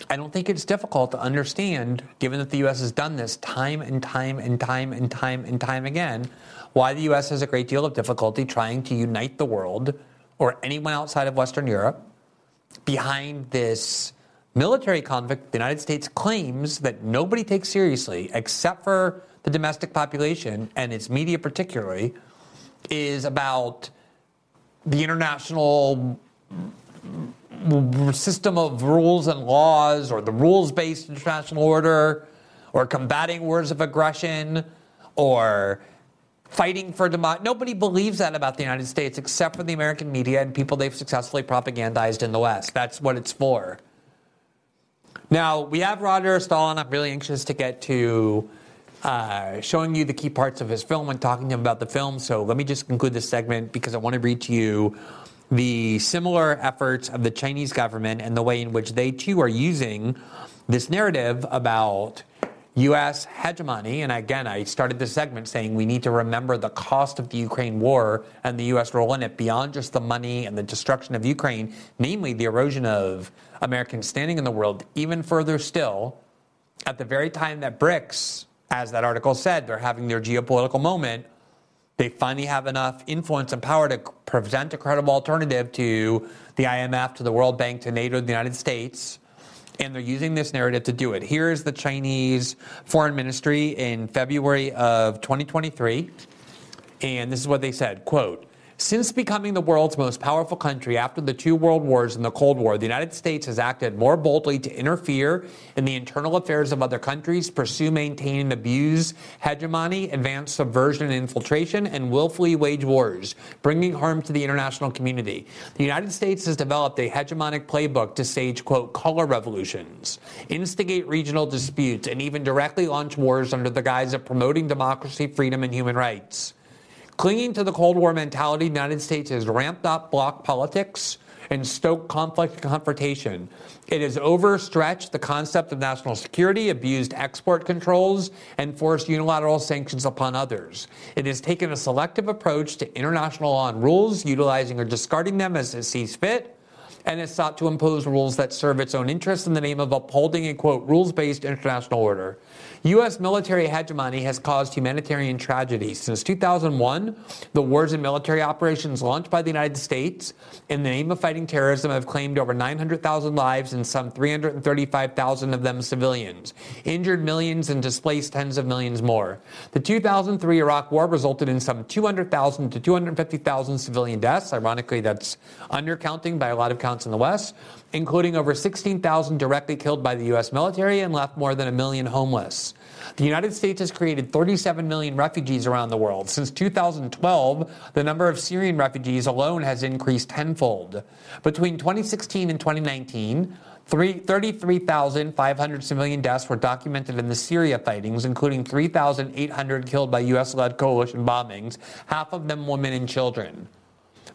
I don't think it's difficult to understand, given that the U.S. has done this time and time and time and time and time again, why the U.S. has a great deal of difficulty trying to unite the world or anyone outside of Western Europe behind this military conflict the United States claims that nobody takes seriously except for the domestic population and its media particularly is about the international system of rules and laws or the rules based international order or combating wars of aggression or fighting for democracy. Nobody believes that about the United States except for the American media and people they've successfully propagandized in the West. That's what it's for. Now, we have Roger Stahl on. I'm really anxious to get to uh, showing you the key parts of his film and talking to him about the film. So let me just conclude this segment because I want to read to you the similar efforts of the Chinese government and the way in which they too are using this narrative about U.S. hegemony. And again, I started this segment saying we need to remember the cost of the Ukraine war and the U.S. role in it beyond just the money and the destruction of Ukraine, namely the erosion of American standing in the world. Even further still, at the very time that BRICS, as that article said, they're having their geopolitical moment, they finally have enough influence and power to present a credible alternative to the IMF, to the World Bank, to NATO, to the United States. And they're using this narrative to do it. Here is the Chinese Foreign Ministry in February of 2023, and this is what they said, quote, since becoming the world's most powerful country after the two world wars and the Cold War, the United States has acted more boldly to interfere in the internal affairs of other countries, pursue, maintain, and abuse hegemony, advance subversion and infiltration, and willfully wage wars, bringing harm to the international community. The United States has developed a hegemonic playbook to stage, quote, color revolutions, instigate regional disputes, and even directly launch wars under the guise of promoting democracy, freedom, and human rights. Clinging to the Cold War mentality, the United States has ramped up bloc politics and stoked conflict and confrontation. It has overstretched the concept of national security, abused export controls, and forced unilateral sanctions upon others. It has taken a selective approach to international law and rules, utilizing or discarding them as it sees fit and has sought to impose rules that serve its own interests in the name of upholding a quote rules based international order. U.S. military hegemony has caused humanitarian tragedy. Since 2001, the wars and military operations launched by the United States in the name of fighting terrorism have claimed over 900,000 lives and some 335,000 of them civilians, injured millions and displaced tens of millions more. The 2003 Iraq War resulted in some 200,000 to 250,000 civilian deaths. Ironically, that's undercounting by a lot of counts in the West including over 16,000 directly killed by the U.S. military and left more than a million homeless. The United States has created 37 million refugees around the world. Since 2012, the number of Syrian refugees alone has increased tenfold. Between 2016 and 2019, 33,500 civilian deaths were documented in the Syria fightings, including 3,800 killed by U.S. led coalition bombings, half of them women and children.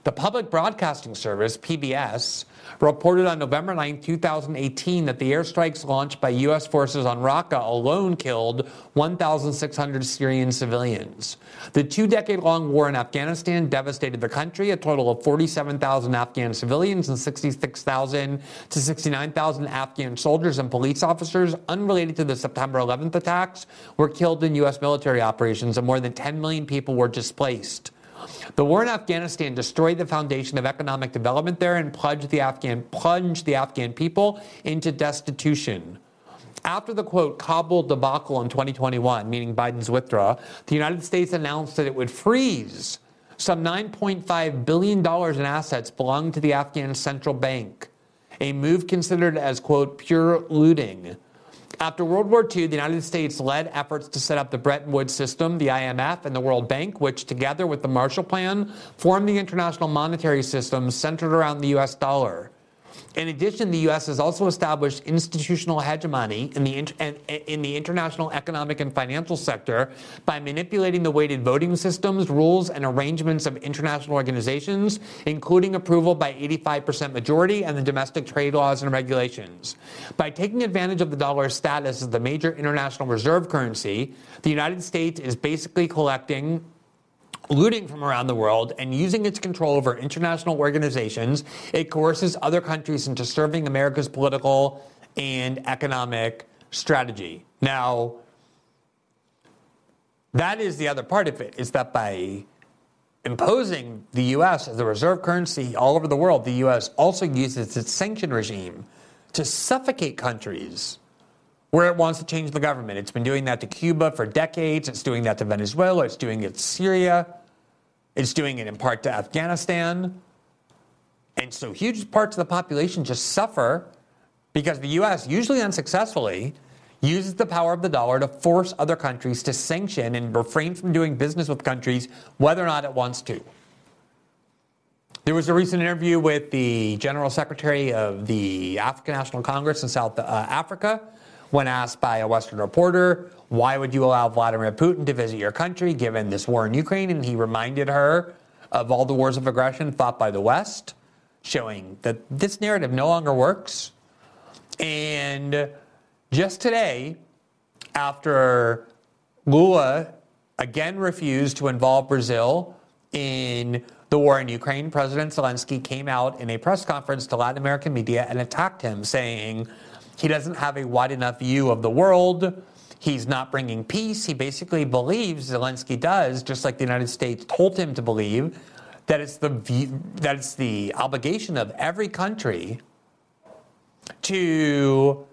The Public Broadcasting Service, PBS, reported on November 9, 2018, that the airstrikes launched by U.S. forces on Raqqa alone killed 1,600 Syrian civilians. The two decade long war in Afghanistan devastated the country. A total of 47,000 Afghan civilians and 66,000 to 69,000 Afghan soldiers and police officers unrelated to the September 11th attacks were killed in U.S. military operations, and more than 10 million people were displaced. The war in Afghanistan destroyed the foundation of economic development there and plunged the Afghan, plunged the Afghan people into destitution. After the quote Kabul debacle in 2021, meaning Biden's withdrawal, the United States announced that it would freeze some $9.5 billion in assets belonging to the Afghan central bank, a move considered as quote pure looting. After World War II, the United States led efforts to set up the Bretton Woods system, the IMF, and the World Bank, which, together with the Marshall Plan, formed the international monetary system centered around the US dollar. In addition, the U.S. has also established institutional hegemony in the, in the international economic and financial sector by manipulating the weighted voting systems, rules, and arrangements of international organizations, including approval by 85% majority and the domestic trade laws and regulations. By taking advantage of the dollar's status as the major international reserve currency, the United States is basically collecting looting from around the world and using its control over international organizations, it coerces other countries into serving America's political and economic strategy. Now, that is the other part of it, is that by imposing the U.S. as the reserve currency all over the world, the U.S. also uses its sanction regime to suffocate countries where it wants to change the government. It's been doing that to Cuba for decades. It's doing that to Venezuela. It's doing it to Syria. It's doing it in part to Afghanistan. And so huge parts of the population just suffer because the U.S., usually unsuccessfully, uses the power of the dollar to force other countries to sanction and refrain from doing business with countries whether or not it wants to. There was a recent interview with the General Secretary of the African National Congress in South uh, Africa when asked by a Western reporter, why would you allow Vladimir Putin to visit your country given this war in Ukraine? And he reminded her of all the wars of aggression fought by the West, showing that this narrative no longer works. And just today, after Lula again refused to involve Brazil in the war in Ukraine, President Zelensky came out in a press conference to Latin American media and attacked him, saying he doesn't have a wide enough view of the world. He's not bringing peace. He basically believes, Zelensky does, just like the United States told him to believe, that it's the, that it's the obligation of every country to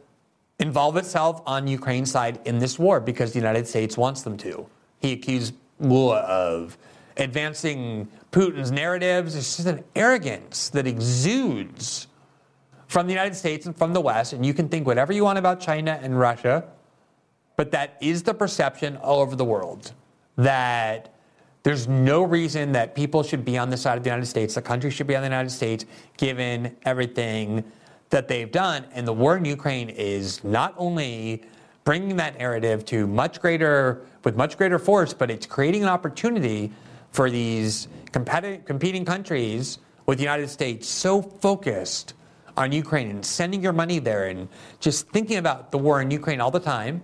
involve itself on Ukraine's side in this war because the United States wants them to. He accused Lula of advancing Putin's narratives. It's just an arrogance that exudes from the United States and from the West. And you can think whatever you want about China and Russia, but that is the perception all over the world that there's no reason that people should be on the side of the United States, the country should be on the United States, given everything that they've done. And the war in Ukraine is not only bringing that narrative to much greater, with much greater force, but it's creating an opportunity for these competing countries with the United States so focused on Ukraine and sending your money there and just thinking about the war in Ukraine all the time.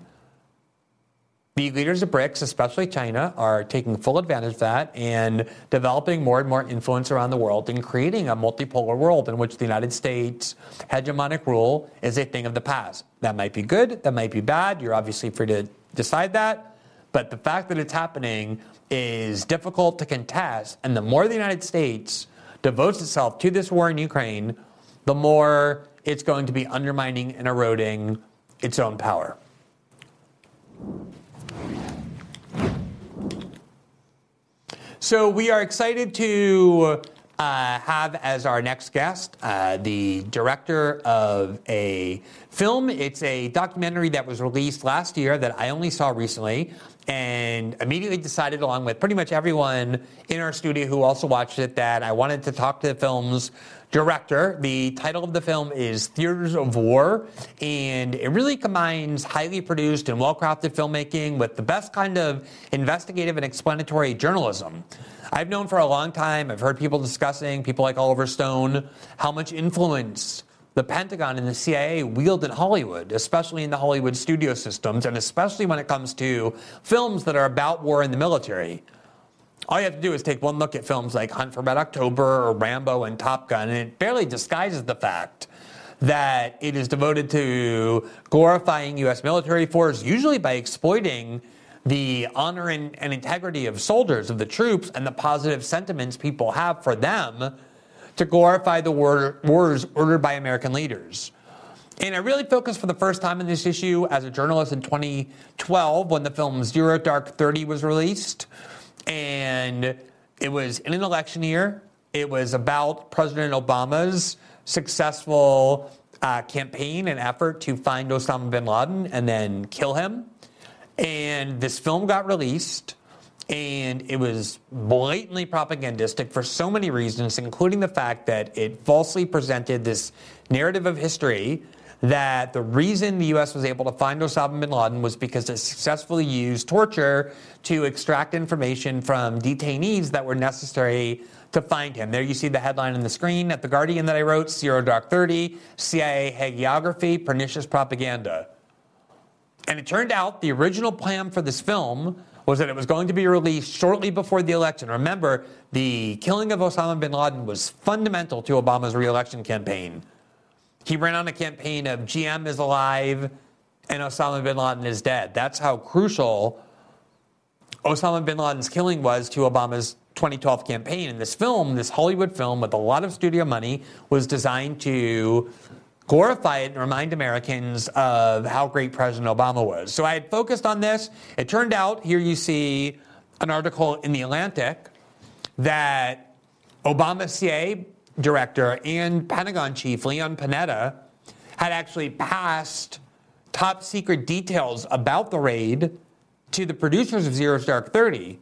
The leaders of BRICS, especially China, are taking full advantage of that and developing more and more influence around the world and creating a multipolar world in which the United States hegemonic rule is a thing of the past. That might be good, that might be bad. You're obviously free to decide that. But the fact that it's happening is difficult to contest. And the more the United States devotes itself to this war in Ukraine, the more it's going to be undermining and eroding its own power. So we are excited to uh, have as our next guest uh, the director of a film. It's a documentary that was released last year that I only saw recently and immediately decided, along with pretty much everyone in our studio who also watched it, that I wanted to talk to the film's director. The title of the film is Theaters of War, and it really combines highly produced and well crafted filmmaking with the best kind of investigative and explanatory journalism. I've known for a long time, I've heard people discussing, people like Oliver Stone, how much influence the Pentagon and the CIA wield in Hollywood, especially in the Hollywood studio systems, and especially when it comes to films that are about war in the military. All you have to do is take one look at films like Hunt for Red October or Rambo and Top Gun, and it barely disguises the fact that it is devoted to glorifying U.S. military force, usually by exploiting the honor and, and integrity of soldiers, of the troops, and the positive sentiments people have for them to glorify the war, wars ordered by American leaders. And I really focused for the first time on this issue as a journalist in 2012 when the film Zero Dark 30 was released. And it was in an election year. It was about President Obama's successful uh, campaign and effort to find Osama bin Laden and then kill him. And this film got released and it was blatantly propagandistic for so many reasons, including the fact that it falsely presented this narrative of history that the reason the U.S. was able to find Osama bin Laden was because it successfully used torture to extract information from detainees that were necessary to find him. There you see the headline on the screen at The Guardian that I wrote Zero Dark 30, CIA hagiography, pernicious propaganda. And it turned out the original plan for this film was that it was going to be released shortly before the election. Remember, the killing of Osama bin Laden was fundamental to Obama's reelection campaign. He ran on a campaign of GM is alive and Osama bin Laden is dead. That's how crucial Osama bin Laden's killing was to Obama's 2012 campaign. And this film, this Hollywood film with a lot of studio money, was designed to glorify it and remind Americans of how great President Obama was. So I had focused on this. It turned out, here you see an article in The Atlantic that Obama's CIA director and Pentagon chief Leon Panetta had actually passed top secret details about the raid to the producers of Zero Dark 30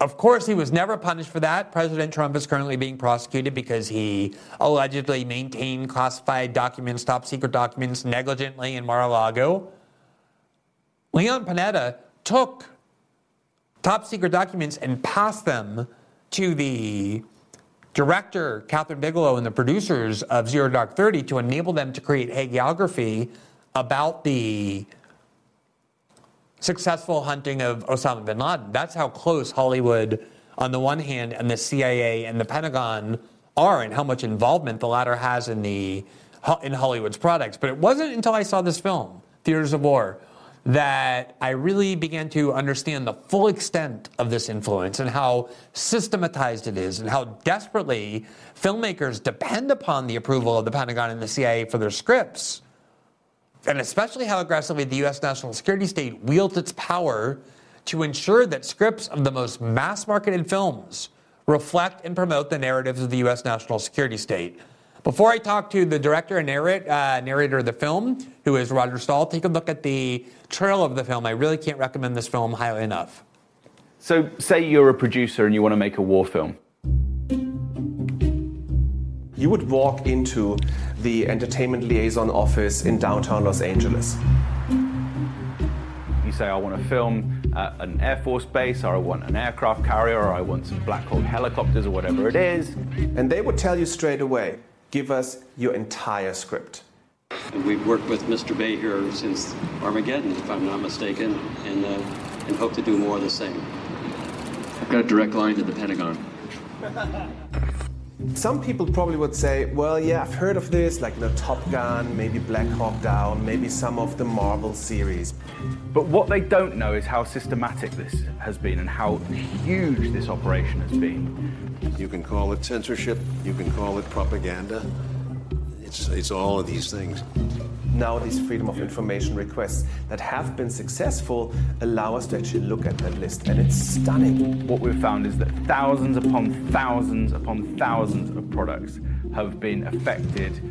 of course, he was never punished for that. President Trump is currently being prosecuted because he allegedly maintained classified documents, top secret documents, negligently in Mar a Lago. Leon Panetta took top secret documents and passed them to the director, Kathryn Bigelow, and the producers of Zero Dark 30 to enable them to create hagiography about the successful hunting of Osama bin Laden. That's how close Hollywood, on the one hand, and the CIA and the Pentagon are, and how much involvement the latter has in the in Hollywood's products. But it wasn't until I saw this film, Theaters of War, that I really began to understand the full extent of this influence and how systematized it is, and how desperately filmmakers depend upon the approval of the Pentagon and the CIA for their scripts and especially how aggressively the U.S. national security state wields its power to ensure that scripts of the most mass marketed films reflect and promote the narratives of the U.S. national security state. Before I talk to the director and narrate, uh, narrator of the film, who is Roger Stahl, take a look at the trail of the film. I really can't recommend this film highly enough. So, say you're a producer and you want to make a war film. You would walk into the entertainment liaison office in downtown Los Angeles. You say, I want to film uh, an Air Force base, or I want an aircraft carrier, or I want some Black Hawk helicopters, or whatever it is. And they would tell you straight away give us your entire script. We've worked with Mr. Bay here since Armageddon, if I'm not mistaken, and, uh, and hope to do more of the same. I've got a direct line to the Pentagon. Some people probably would say, well, yeah, I've heard of this, like the Top Gun, maybe Black Hawk Down, maybe some of the Marvel series. But what they don't know is how systematic this has been and how huge this operation has been. You can call it censorship, you can call it propaganda. It's, it's all of these things now these freedom of information requests that have been successful allow us to actually look at that list and it's stunning. What we've found is that thousands upon thousands upon thousands of products have been affected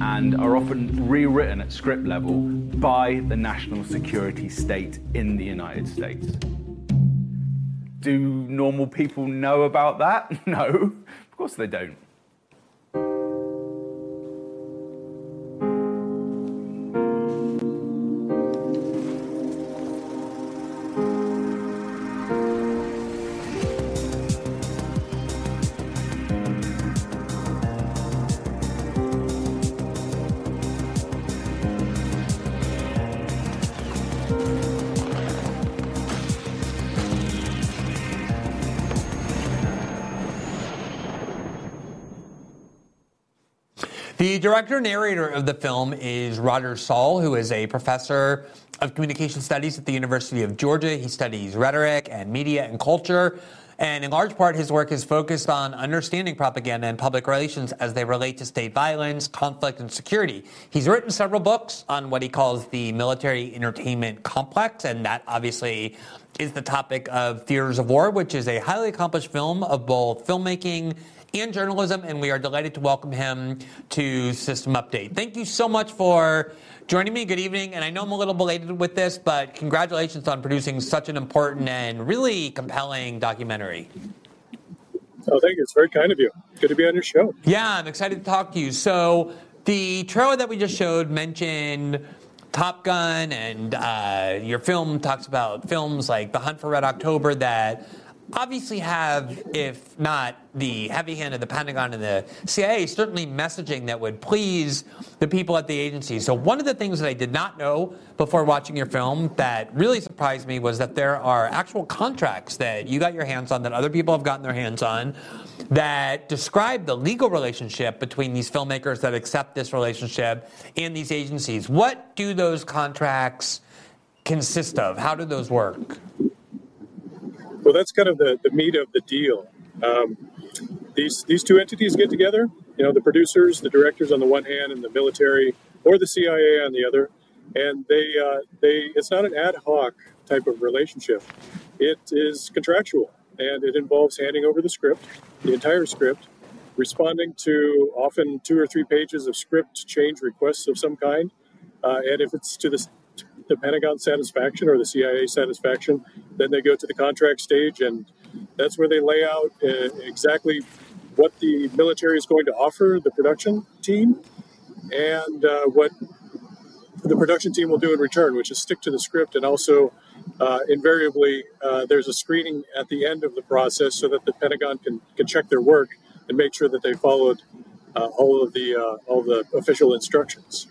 and are often rewritten at script level by the national security state in the United States. Do normal people know about that? No, of course they don't. Director narrator of the film is Roger Stahl, who is a professor of communication studies at the University of Georgia. He studies rhetoric and media and culture. And in large part, his work is focused on understanding propaganda and public relations as they relate to state violence, conflict, and security. He's written several books on what he calls the military entertainment complex, and that obviously is the topic of Theaters of War, which is a highly accomplished film of both filmmaking and journalism, and we are delighted to welcome him to System Update. Thank you so much for joining me. Good evening. And I know I'm a little belated with this, but congratulations on producing such an important and really compelling documentary. Oh, thank you. It's very kind of you. Good to be on your show. Yeah, I'm excited to talk to you. So, the trailer that we just showed mentioned Top Gun, and uh, your film talks about films like The Hunt for Red October that obviously have, if not the heavy hand of the Pentagon and the CIA, certainly messaging that would please the people at the agency. So, one of the things that I did not know before watching your film that really surprised me was that there are actual contracts that you got your hands on, that other people have gotten their hands on, that describe the legal relationship between these filmmakers that accept this relationship and these agencies. What do those contracts consist of? How do those work? Well, that's kind of the, the meat of the deal. Um, these these two entities get together. You know, the producers, the directors on the one hand, and the military or the CIA on the other, and they uh, they it's not an ad hoc type of relationship. It is contractual, and it involves handing over the script, the entire script, responding to often two or three pages of script change requests of some kind, uh, and if it's to the the Pentagon satisfaction or the CIA satisfaction. Then they go to the contract stage, and That's where they lay out uh, exactly what the military is going to offer the production team and uh, what the production team will do in return, which is stick to the script and also uh, invariably uh, there's a screening at the end of the process so that the Pentagon can, can check their work and make sure that they followed uh, all of the uh, all the official instructions.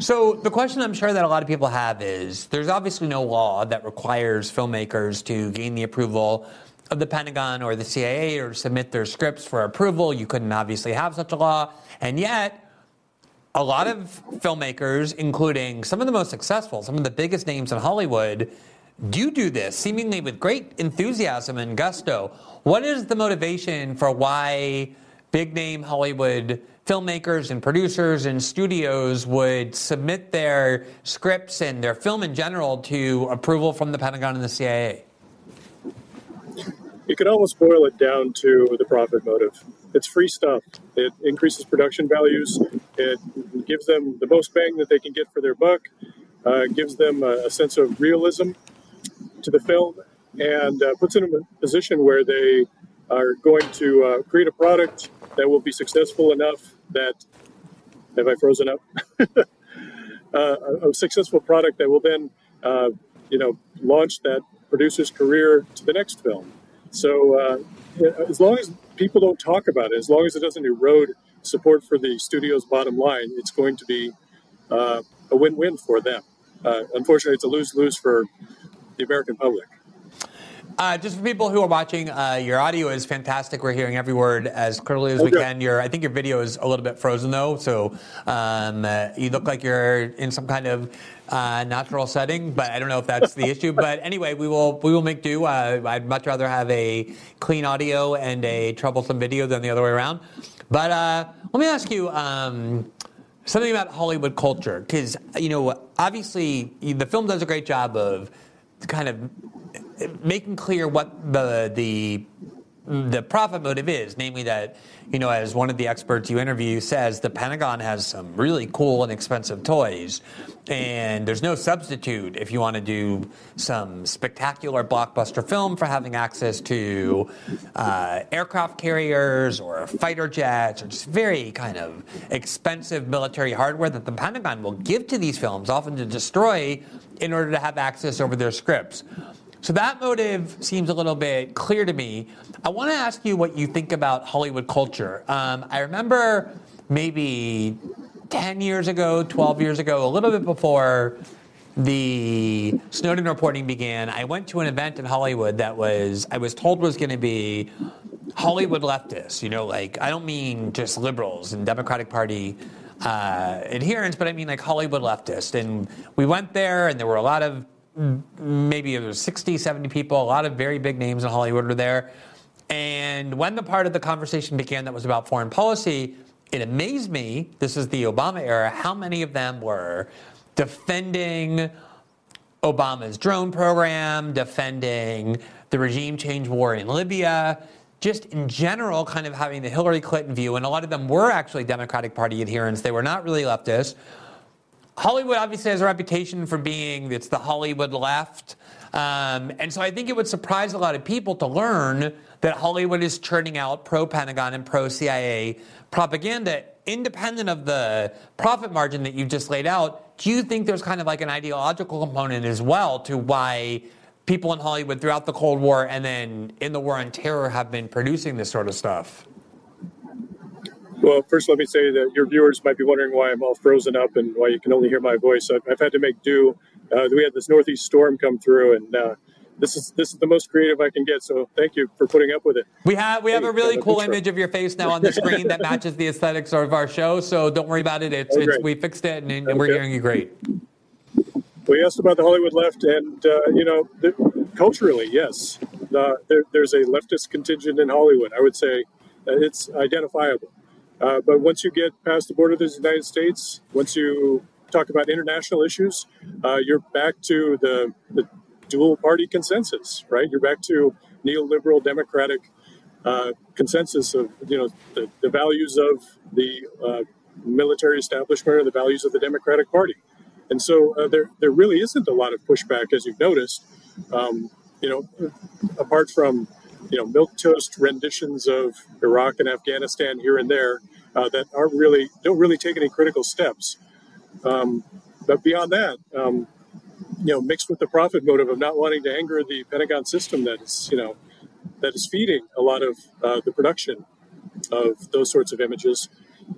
So the question I'm sure that a lot of people have is there's obviously no law that requires filmmakers to gain the approval of the Pentagon or the CIA or submit their scripts for approval. You couldn't obviously have such a law. And yet, a lot of filmmakers, including some of the most successful, some of the biggest names in Hollywood, do do this seemingly with great enthusiasm and gusto. What is the motivation for why big name Hollywood filmmakers and producers and studios would submit their scripts and their film in general to approval from the Pentagon and the CIA? You could almost boil it down to the profit motive. It's free stuff. It increases production values. It gives them the most bang that they can get for their buck. Uh, gives them a, a, sense of realism to the film, and uh, puts them in a position where they are going to uh, create a product that will be successful enough that have I frozen up? uh, a, successful product that will then, uh, you know, launch that producer's career to the next film. So uh, as long as people don't talk about it, as long as it doesn't erode support for the studio's bottom line, it's going to be uh, a win-win for them. Uh, unfortunately, it's a lose-lose for the American public. Uh, just for people who are watching, uh, your audio is fantastic. We're hearing every word as clearly as we can. Your, I think your video is a little bit frozen though, so um, uh, you look like you're in some kind of uh, natural setting, but I don't know if that's the issue. But anyway, we will we will make do. Uh, I'd much rather have a clean audio and a troublesome video than the other way around. But uh, let me ask you. Um, something about Hollywood culture, because you know, obviously, the film does a great job of kind of making clear what the the the profit motive is, namely that, you know, as one of the experts you interview says, the Pentagon has some really cool and expensive toys, and there's no substitute if you want to do some spectacular blockbuster film for having access to uh, aircraft carriers or fighter jets or just very kind of expensive military hardware that the Pentagon will give to these films, often to destroy in order to have access over their scripts. So that motive seems a little bit clear to me. I want to ask you what you think about Hollywood culture. Um, I remember maybe 10 years ago, 12 years ago, a little bit before the Snowden reporting began, I went to an event in Hollywood that was, I was told was going to be Hollywood leftists. You know, like, I don't mean just liberals and Democratic Party uh, adherents, but I mean like Hollywood leftists. And we went there, and there were a lot of maybe there was 60, 70 people, a lot of very big names in Hollywood were there. And when the part of the conversation began that was about foreign policy, it amazed me, this is the Obama era, how many of them were defending Obama's drone program, defending the regime change war in Libya, just in general, kind of having the Hillary Clinton view. And a lot of them were actually Democratic Party adherents. They were not really leftists. Hollywood obviously has a reputation for being it's the Hollywood left. Um, and so I think it would surprise a lot of people to learn that Hollywood is churning out pro Pentagon and pro CIA propaganda independent of the profit margin that you've just laid out. Do you think there's kind of like an ideological component as well to why people in Hollywood throughout the Cold War and then in the War on Terror have been producing this sort of stuff? Well, first, let me say that your viewers might be wondering why I'm all frozen up and why you can only hear my voice. I've, I've had to make do. Uh, we had this northeast storm come through, and uh, this is this is the most creative I can get. So, thank you for putting up with it. We have we have a really cool image of your face now on the screen that matches the aesthetics of our show. So, don't worry about it. It's, oh, it's we fixed it, and, and okay. we're hearing you great. We asked about the Hollywood left, and uh, you know, the, culturally, yes, there, there's a leftist contingent in Hollywood. I would say it's identifiable. Uh, but once you get past the border of the United States, once you talk about international issues, uh, you're back to the, the dual party consensus, right? You're back to neoliberal democratic uh, consensus of you know the, the values of the uh, military establishment or the values of the Democratic Party, and so uh, there there really isn't a lot of pushback as you've noticed. Um, you know, apart from you know, milk toast renditions of Iraq and Afghanistan here and there uh, that aren't really don't really take any critical steps. Um, but beyond that, um, you know, mixed with the profit motive of not wanting to anger the Pentagon system that is, you know, that is feeding a lot of uh, the production of those sorts of images,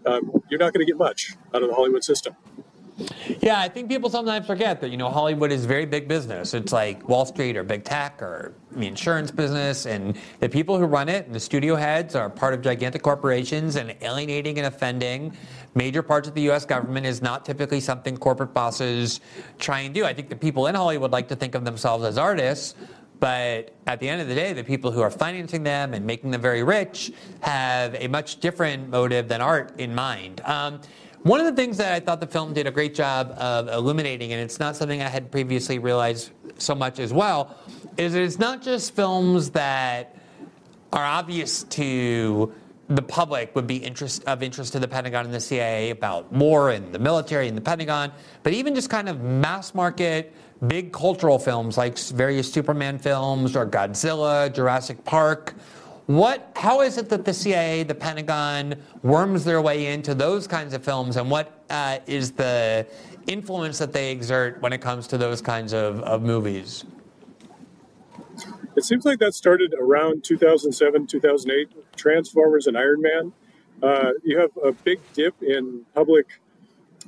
um, you're not going to get much out of the Hollywood system. Yeah, I think people sometimes forget that you know Hollywood is very big business. It's like Wall Street or big tech or the insurance business, and the people who run it and the studio heads are part of gigantic corporations, and alienating and offending major parts of the U.S. government is not typically something corporate bosses try and do. I think the people in Hollywood like to think of themselves as artists, but at the end of the day, the people who are financing them and making them very rich have a much different motive than art in mind. Um, one of the things that I thought the film did a great job of illuminating, and it's not something I had previously realized so much as well, is that it's not just films that are obvious to the public would be interest, of interest to the Pentagon and the CIA about war and the military and the Pentagon, but even just kind of mass market, big cultural films like various Superman films or Godzilla, Jurassic Park, what, how is it that the CIA, the Pentagon, worms their way into those kinds of films, and what uh, is the influence that they exert when it comes to those kinds of, of movies? It seems like that started around 2007, 2008, Transformers and Iron Man. Uh, you have a big dip in public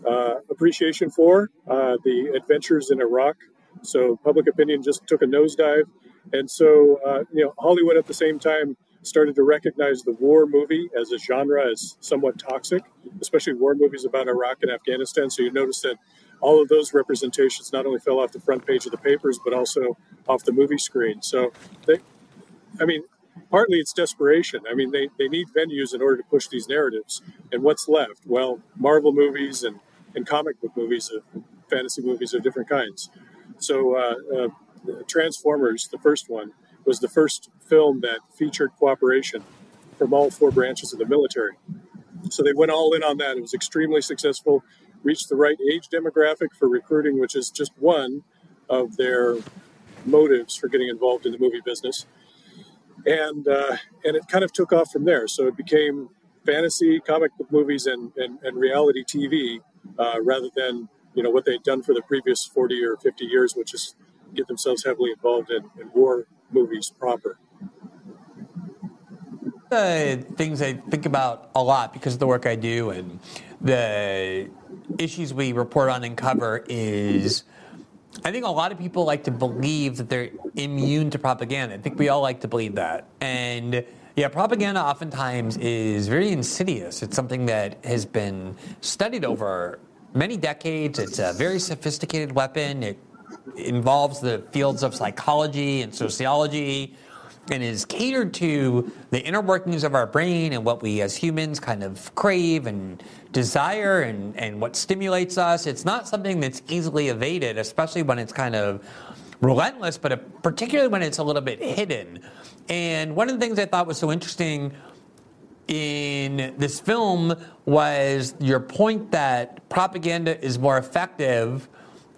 uh, appreciation for uh, the adventures in Iraq. So public opinion just took a nosedive. And so, uh, you know, Hollywood at the same time started to recognize the war movie as a genre as somewhat toxic, especially war movies about Iraq and Afghanistan. So you notice that all of those representations not only fell off the front page of the papers, but also off the movie screen. So they, I mean, partly it's desperation. I mean, they, they need venues in order to push these narratives. And what's left? Well, Marvel movies and, and comic book movies, uh, fantasy movies of different kinds. So uh, uh, Transformers, the first one, was the first film that featured cooperation from all four branches of the military. So they went all in on that. It was extremely successful, reached the right age demographic for recruiting, which is just one of their motives for getting involved in the movie business. And uh, and it kind of took off from there. So it became fantasy, comic book movies, and and, and reality TV uh, rather than you know what they'd done for the previous 40 or 50 years, which is get themselves heavily involved in, in war movies proper. The things I think about a lot because of the work I do and the issues we report on and cover is I think a lot of people like to believe that they're immune to propaganda. I think we all like to believe that. And yeah, propaganda oftentimes is very insidious. It's something that has been studied over many decades. It's a very sophisticated weapon. It involves the fields of psychology and sociology and is catered to the inner workings of our brain and what we as humans kind of crave and desire and, and what stimulates us. It's not something that's easily evaded, especially when it's kind of relentless, but particularly when it's a little bit hidden. And one of the things I thought was so interesting in this film was your point that propaganda is more effective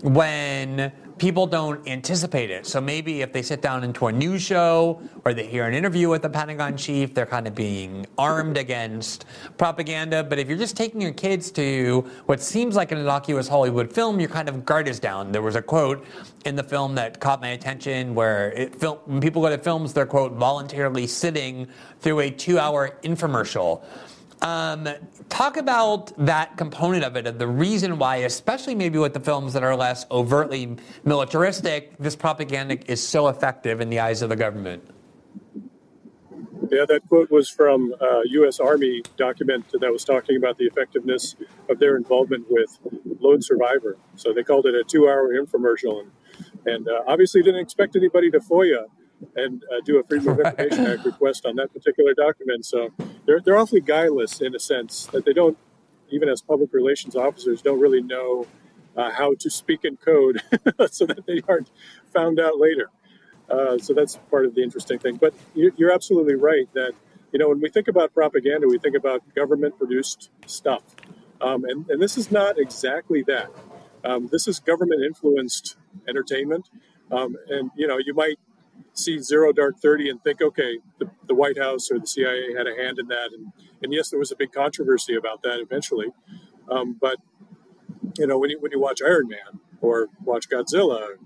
when people don't anticipate it. So maybe if they sit down into a news show or they hear an interview with the Pentagon chief, they're kind of being armed against propaganda. But if you're just taking your kids to what seems like an innocuous Hollywood film, your kind of guard is down. There was a quote in the film that caught my attention where it, when people go to films, they're quote voluntarily sitting through a two-hour infomercial. Um, talk about that component of it and the reason why, especially maybe with the films that are less overtly militaristic, this propaganda is so effective in the eyes of the government. Yeah, that quote was from a U.S. Army document that was talking about the effectiveness of their involvement with Lone Survivor. So they called it a two-hour infomercial, and, and uh, obviously didn't expect anybody to FOIA and uh, do a Freedom of Information Act request on that particular document. So they're, they're awfully guileless in a sense that they don't, even as public relations officers, don't really know uh, how to speak in code so that they aren't found out later. Uh, so that's part of the interesting thing. But you're absolutely right that, you know, when we think about propaganda, we think about government produced stuff. Um, and, and this is not exactly that. Um, this is government influenced entertainment. Um, and, you know, you might see Zero Dark Thirty and think, okay, the, the White House or the CIA had a hand in that, and and yes, there was a big controversy about that eventually, um, but you know when you when you watch Iron Man or watch Godzilla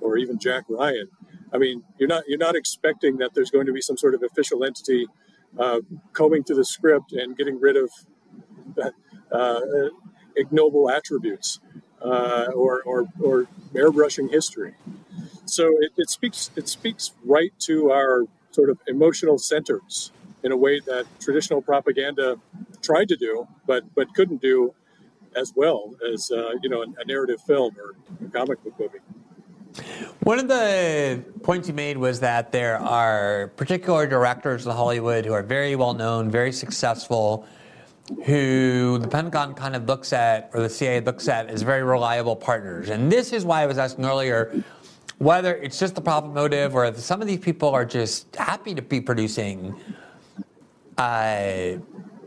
or even Jack Ryan, I mean, you're not you're not expecting that there's going to be some sort of official entity uh, combing through the script and getting rid of uh, ignoble attributes uh, or, or, or airbrushing history. So it, it speaks it speaks right to our sort of emotional centers in a way that traditional propaganda tried to do, but but couldn't do as well as uh, you know a, narrative film or a comic book movie. One of the points you made was that there are particular directors in Hollywood who are very well known, very successful, who the Pentagon kind of looks at, or the CIA looks at, as very reliable partners. And this is why I was asking earlier whether it's just the profit motive or if some of these people are just happy to be producing uh,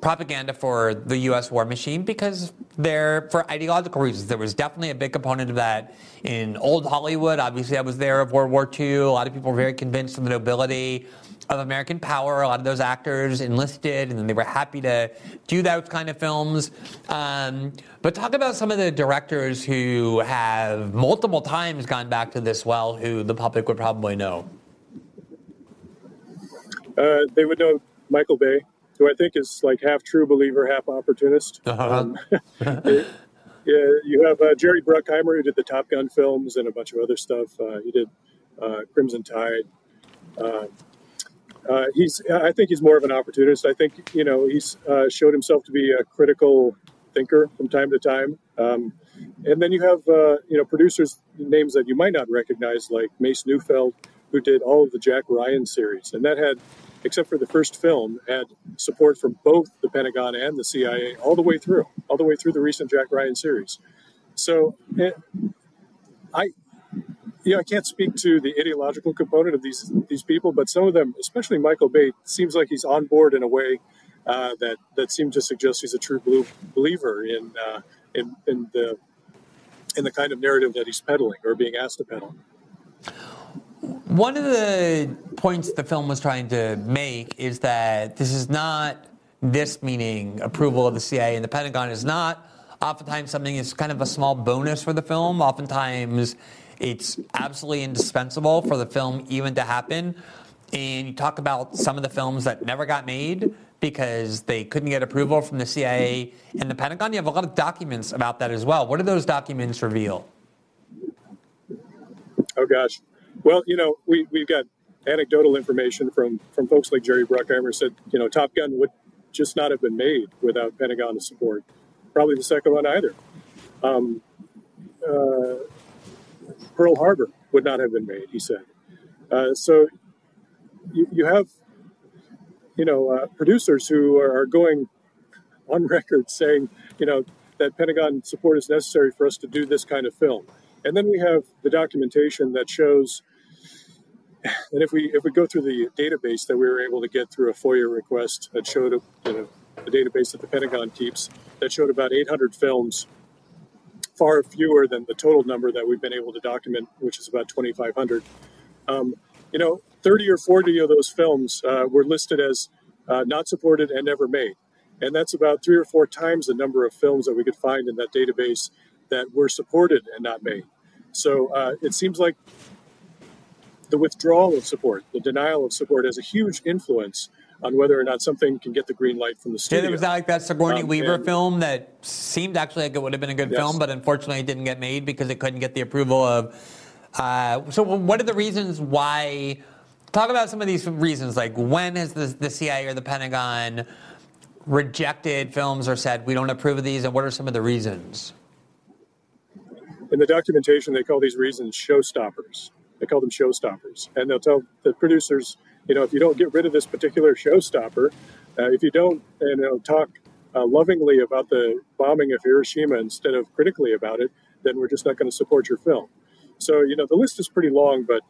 propaganda for the U.S. war machine because they're for ideological reasons. There was definitely a big component of that in old Hollywood. Obviously, I was there of World War II. A lot of people were very convinced of the nobility of American power. A lot of those actors enlisted, and then they were happy to do those kind of films. Um, but talk about some of the directors who have multiple times gone back to this well, who the public would probably know. Uh, they would know Michael Bay who I think is like half true believer, half opportunist. Uh-huh. Um, it, yeah, you have uh, Jerry Bruckheimer who did the Top Gun films and a bunch of other stuff. Uh, he did uh, Crimson Tide. Uh, uh, he's, I think he's more of an opportunist. I think you know he's uh, showed himself to be a critical thinker from time to time. Um, and then you have you know producers names that you might not recognize, like Mace Neufeld, who did all of the Jack Ryan series, and that had except for the first film, had support from both the Pentagon and the CIA all the way through, all the way through the recent Jack Ryan series. So, eh, I, yeah, I can't speak to the ideological component of these these people, but some of them, especially Michael Bay, seems like he's on board in a way uh, that that seems to suggest he's a true blue believer in uh, in in the in the kind of narrative that he's peddling or being asked to peddle. One of the points the film was trying to make is that this is not this meaning approval of the CIA and the Pentagon is not oftentimes something that's kind of a small bonus for the film. Oftentimes it's absolutely indispensable for the film even to happen. And you talk about some of the films that never got made because they couldn't get approval from the CIA and the Pentagon. You have a lot of documents about that as well. What do those documents reveal? Oh, gosh. Well, you know, we, we've got anecdotal information from, from folks like Jerry Bruckheimer said, you know, Top Gun would just not have been made without Pentagon support. Probably the second one either. Um, uh, Pearl Harbor would not have been made, he said. Uh, so you, you have, you know, uh, producers who are going on record saying, you know, that Pentagon support is necessary for us to do this kind of film. And then we have the documentation that shows and if we if we go through the database that we were able to get through a FOIA request that showed you know, a database that the Pentagon keeps that showed about 800 films, far fewer than the total number that we've been able to document, which is about 2,500. Um, you know, 30 or 40 of those films uh, were listed as uh, not supported and never made, and that's about three or four times the number of films that we could find in that database that were supported and not made. So uh, it seems like the withdrawal of support, the denial of support has a huge influence on whether or not something can get the green light from the studio. Yeah, there was that, like that Sigourney um, Weaver and, film that seemed actually like it would have been a good yes. film, but unfortunately it didn't get made because it couldn't get the approval of. Uh, so, what are the reasons why? Talk about some of these reasons. Like, when has the, the CIA or the Pentagon rejected films or said we don't approve of these, and what are some of the reasons? In the documentation, they call these reasons showstoppers. They call them showstoppers, and they'll tell the producers, you know, if you don't get rid of this particular showstopper, uh, if you don't, you know, talk uh, lovingly about the bombing of Hiroshima instead of critically about it, then we're just not going to support your film. So, you know, the list is pretty long, but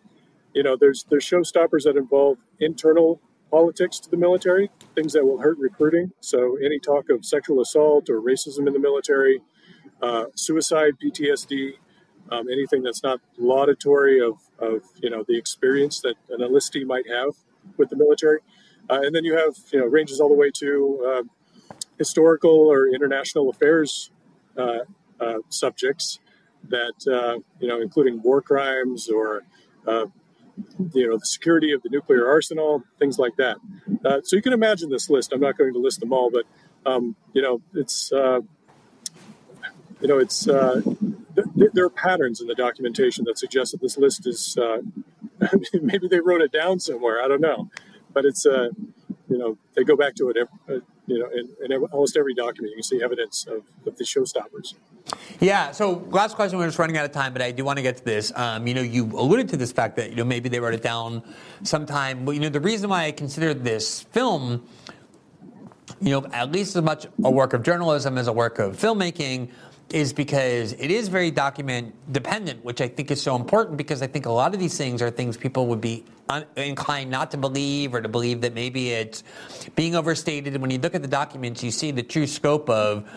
you know, there's there's showstoppers that involve internal politics to the military, things that will hurt recruiting. So, any talk of sexual assault or racism in the military, uh, suicide, PTSD, um, anything that's not laudatory of of you know the experience that an enlistee might have with the military, uh, and then you have you know ranges all the way to uh, historical or international affairs uh, uh subjects that uh, you know including war crimes or uh, you know the security of the nuclear arsenal, things like that. so you can imagine this list. I'm not going to list them all, but um, you know it's you know it's there are patterns in the documentation that suggest that this list is uh, maybe they wrote it down somewhere. I don't know, but it's uh, you know they go back to it. Every, uh, you know, in, in, almost every document, you can see evidence of, of the showstoppers. Yeah. So, last question. We're just running out of time, but I do want to get to this. Um, you know, you alluded to this fact that you know maybe they wrote it down sometime. But you know, the reason why I consider this film, you know, at least as much a work of journalism as a work of filmmaking is because it is very document dependent, which I think is so important because I think a lot of these things are things people would be un- inclined not to believe or to believe that maybe it's being overstated. And when you look at the documents, you see the true scope of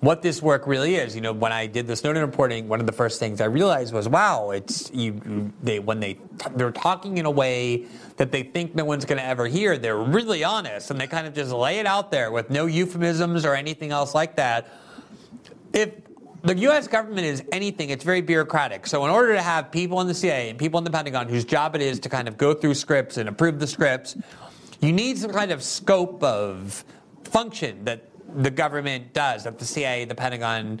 what this work really is. You know, when I did the Snowden reporting, one of the first things I realized was, wow, it's you. They when they they're talking in a way that they think no one's going to ever hear. They're really honest, and they kind of just lay it out there with no euphemisms or anything else like that. If the U.S. government is anything, it's very bureaucratic. So, in order to have people in the CIA and people in the Pentagon whose job it is to kind of go through scripts and approve the scripts, you need some kind of scope of function that the government does, that the CIA, the Pentagon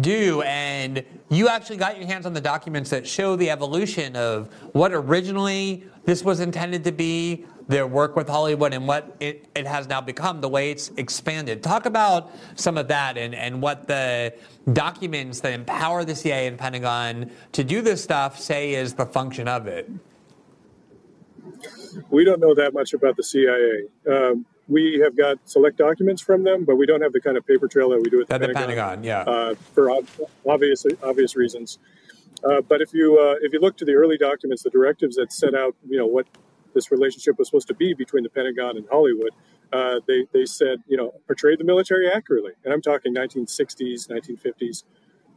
do. And you actually got your hands on the documents that show the evolution of what originally this was intended to be, their work with Hollywood and what it, it has now become, the way it's expanded. Talk about some of that and, and what the documents that empower the CIA and Pentagon to do this stuff say is the function of it. We don't know that much about the CIA. Um, we have got select documents from them, but we don't have the kind of paper trail that we do at the, Pentagon, the Pentagon. Yeah, uh, for obvious obvious reasons. Uh, but if you uh, if you look to the early documents, the directives that set out you know what this relationship was supposed to be between the Pentagon and Hollywood, uh, they, they said, you know, portray the military accurately. And I'm talking 1960s, 1950s.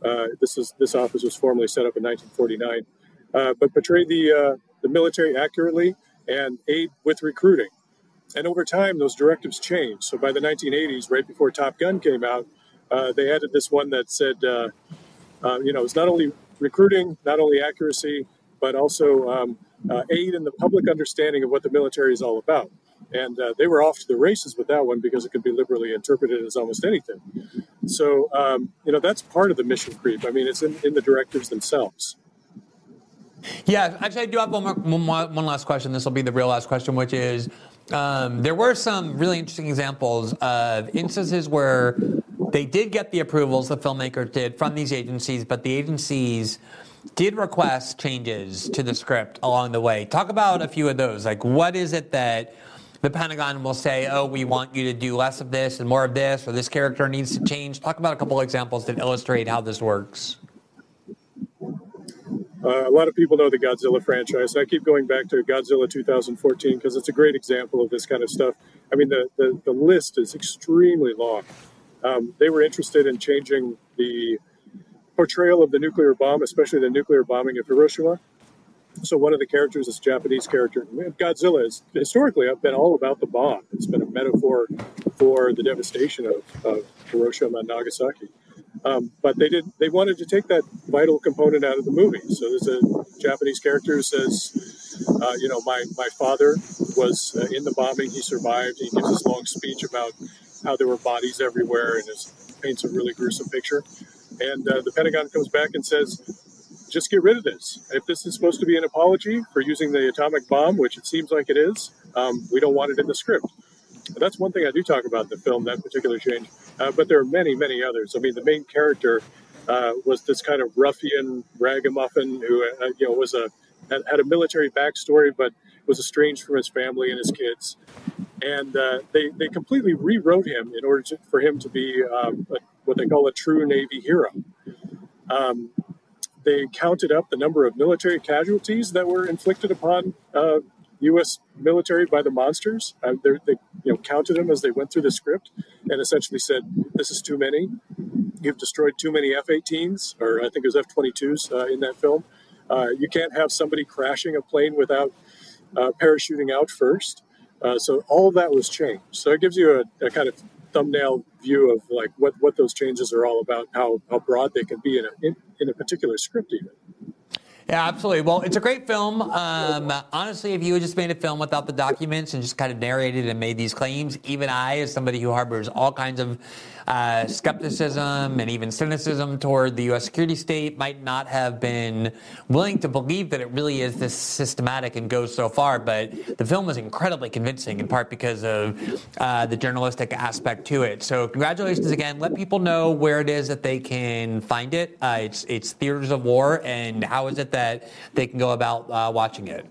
Uh, this is this office was formally set up in 1949, uh, but portray the uh, the military accurately and aid with recruiting. And over time, those directives changed. So by the 1980s, right before Top Gun came out, uh, they added this one that said, uh, you know, it's not only recruiting, not only accuracy, but also um, uh, aid in the public understanding of what the military is all about. And uh, they were off to the races with that one because it could be liberally interpreted as almost anything. So, um, you know, that's part of the mission creep. I mean, it's in, in the directives themselves. Yeah, actually, I do have one, more, one, last question. This will be the real last question, which is um, there were some really interesting examples of instances where they did get the approvals, the filmmakers did, from these agencies, but the agencies did request changes to the script along the way. Talk about a few of those. Like, what is it that the Pentagon will say, oh, we want you to do less of this and more of this, or this character needs to change? Talk about a couple examples that illustrate how this works. Uh, a lot of people know the Godzilla franchise. I keep going back to Godzilla 2014 because it's a great example of this kind of stuff. I mean, the, the, the list is extremely long. Um, they were interested in changing the portrayal of the nuclear bomb, especially the nuclear bombing of Hiroshima. So one of the characters is a Japanese character. Godzilla has historically been all about the bomb. It's been a metaphor for the devastation of, of Hiroshima and Nagasaki. Um, but they did. They wanted to take that vital component out of the movie. So there's a Japanese character who says, uh, "You know, my my father was uh, in the bombing. He survived. He gives this long speech about how there were bodies everywhere and it paints a really gruesome picture." And uh, the Pentagon comes back and says, just get rid of this. If this is supposed to be an apology for using the atomic bomb, which it seems like it is, um, we don't want it in the script. And that's one thing I do talk about in the film, that particular change. Uh, but there are many, many others. I mean, the main character uh, was this kind of ruffian ragamuffin who, uh, you know, was a had, had, a military backstory, but was estranged from his family and his kids. And uh, they, they completely rewrote him in order to, for him to be um, a what they call a true Navy hero. Um, they counted up the number of military casualties that were inflicted upon uh, U.S. military by the monsters. Uh, they you know counted them as they went through the script, and essentially said, "This is too many. You've destroyed too many F-18s, or I think it was F-22s uh, in that film. Uh, you can't have somebody crashing a plane without uh, parachuting out first. Uh, so all that was changed. So it gives you a, a, kind of thumbnail view of like what, what those changes are all about, how, how broad they can be in a, in, in a particular script even. Yeah, absolutely. Well, it's a great film. Um, honestly, if you had just made a film without the documents and just kind of narrated and made these claims, even I, as somebody who harbors all kinds of uh, skepticism and even cynicism toward the U.S. security state might not have been willing to believe that it really is this systematic and goes so far. But the film was incredibly convincing, in part because of uh, the journalistic aspect to it. So congratulations again. Let people know where it is that they can find it. Uh, it's it's Theaters of War, and how is it that they can go about uh, watching it?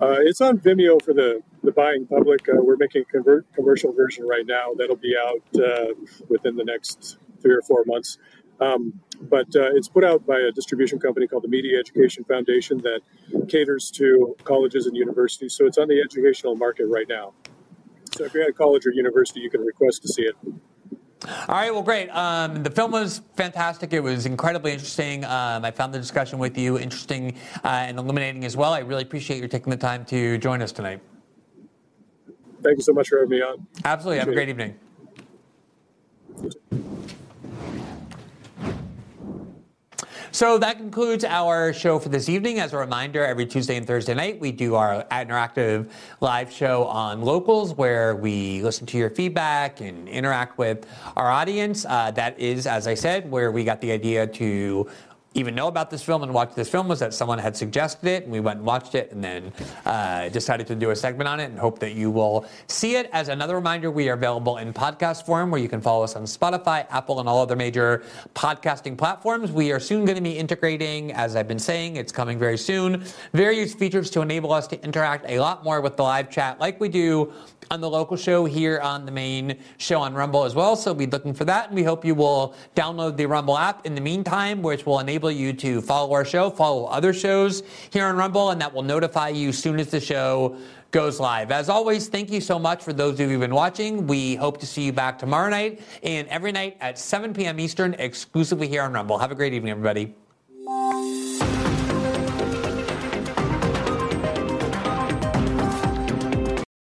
Uh, it's on Vimeo for the the buying public. Uh, we're making a convert, commercial version right now that'll be out uh, within the next three or four months. Um, but uh, it's put out by a distribution company called the Media Education Foundation that caters to colleges and universities. So it's on the educational market right now. So if you're at a college or university, you can request to see it. All right, well, great. Um, the film was fantastic. It was incredibly interesting. Um, I found the discussion with you interesting uh, and illuminating as well. I really appreciate you taking the time to join us tonight. Thank you so much for having me on. Absolutely. Have a great evening. So that concludes our show for this evening. As a reminder, every Tuesday and Thursday night, we do our interactive live show on locals where we listen to your feedback and interact with our audience. Uh, that is, as I said, where we got the idea to even know about this film and watch this film was that someone had suggested it, and we went and watched it, and then uh, decided to do a segment on it, and hope that you will see it. As another reminder, we are available in podcast form, where you can follow us on Spotify, Apple, and all other major podcasting platforms. We are soon going to be integrating, as I've been saying, it's coming very soon, various features to enable us to interact a lot more with the live chat, like we do on the local show here on the main show on Rumble as well. So be looking for that. And we hope you will download the Rumble app in the meantime, which will enable you to follow our show, follow other shows here on Rumble, and that will notify you soon as the show goes live. As always, thank you so much for those of you who've been watching. We hope to see you back tomorrow night and every night at 7 p.m. Eastern, exclusively here on Rumble. Have a great evening, everybody.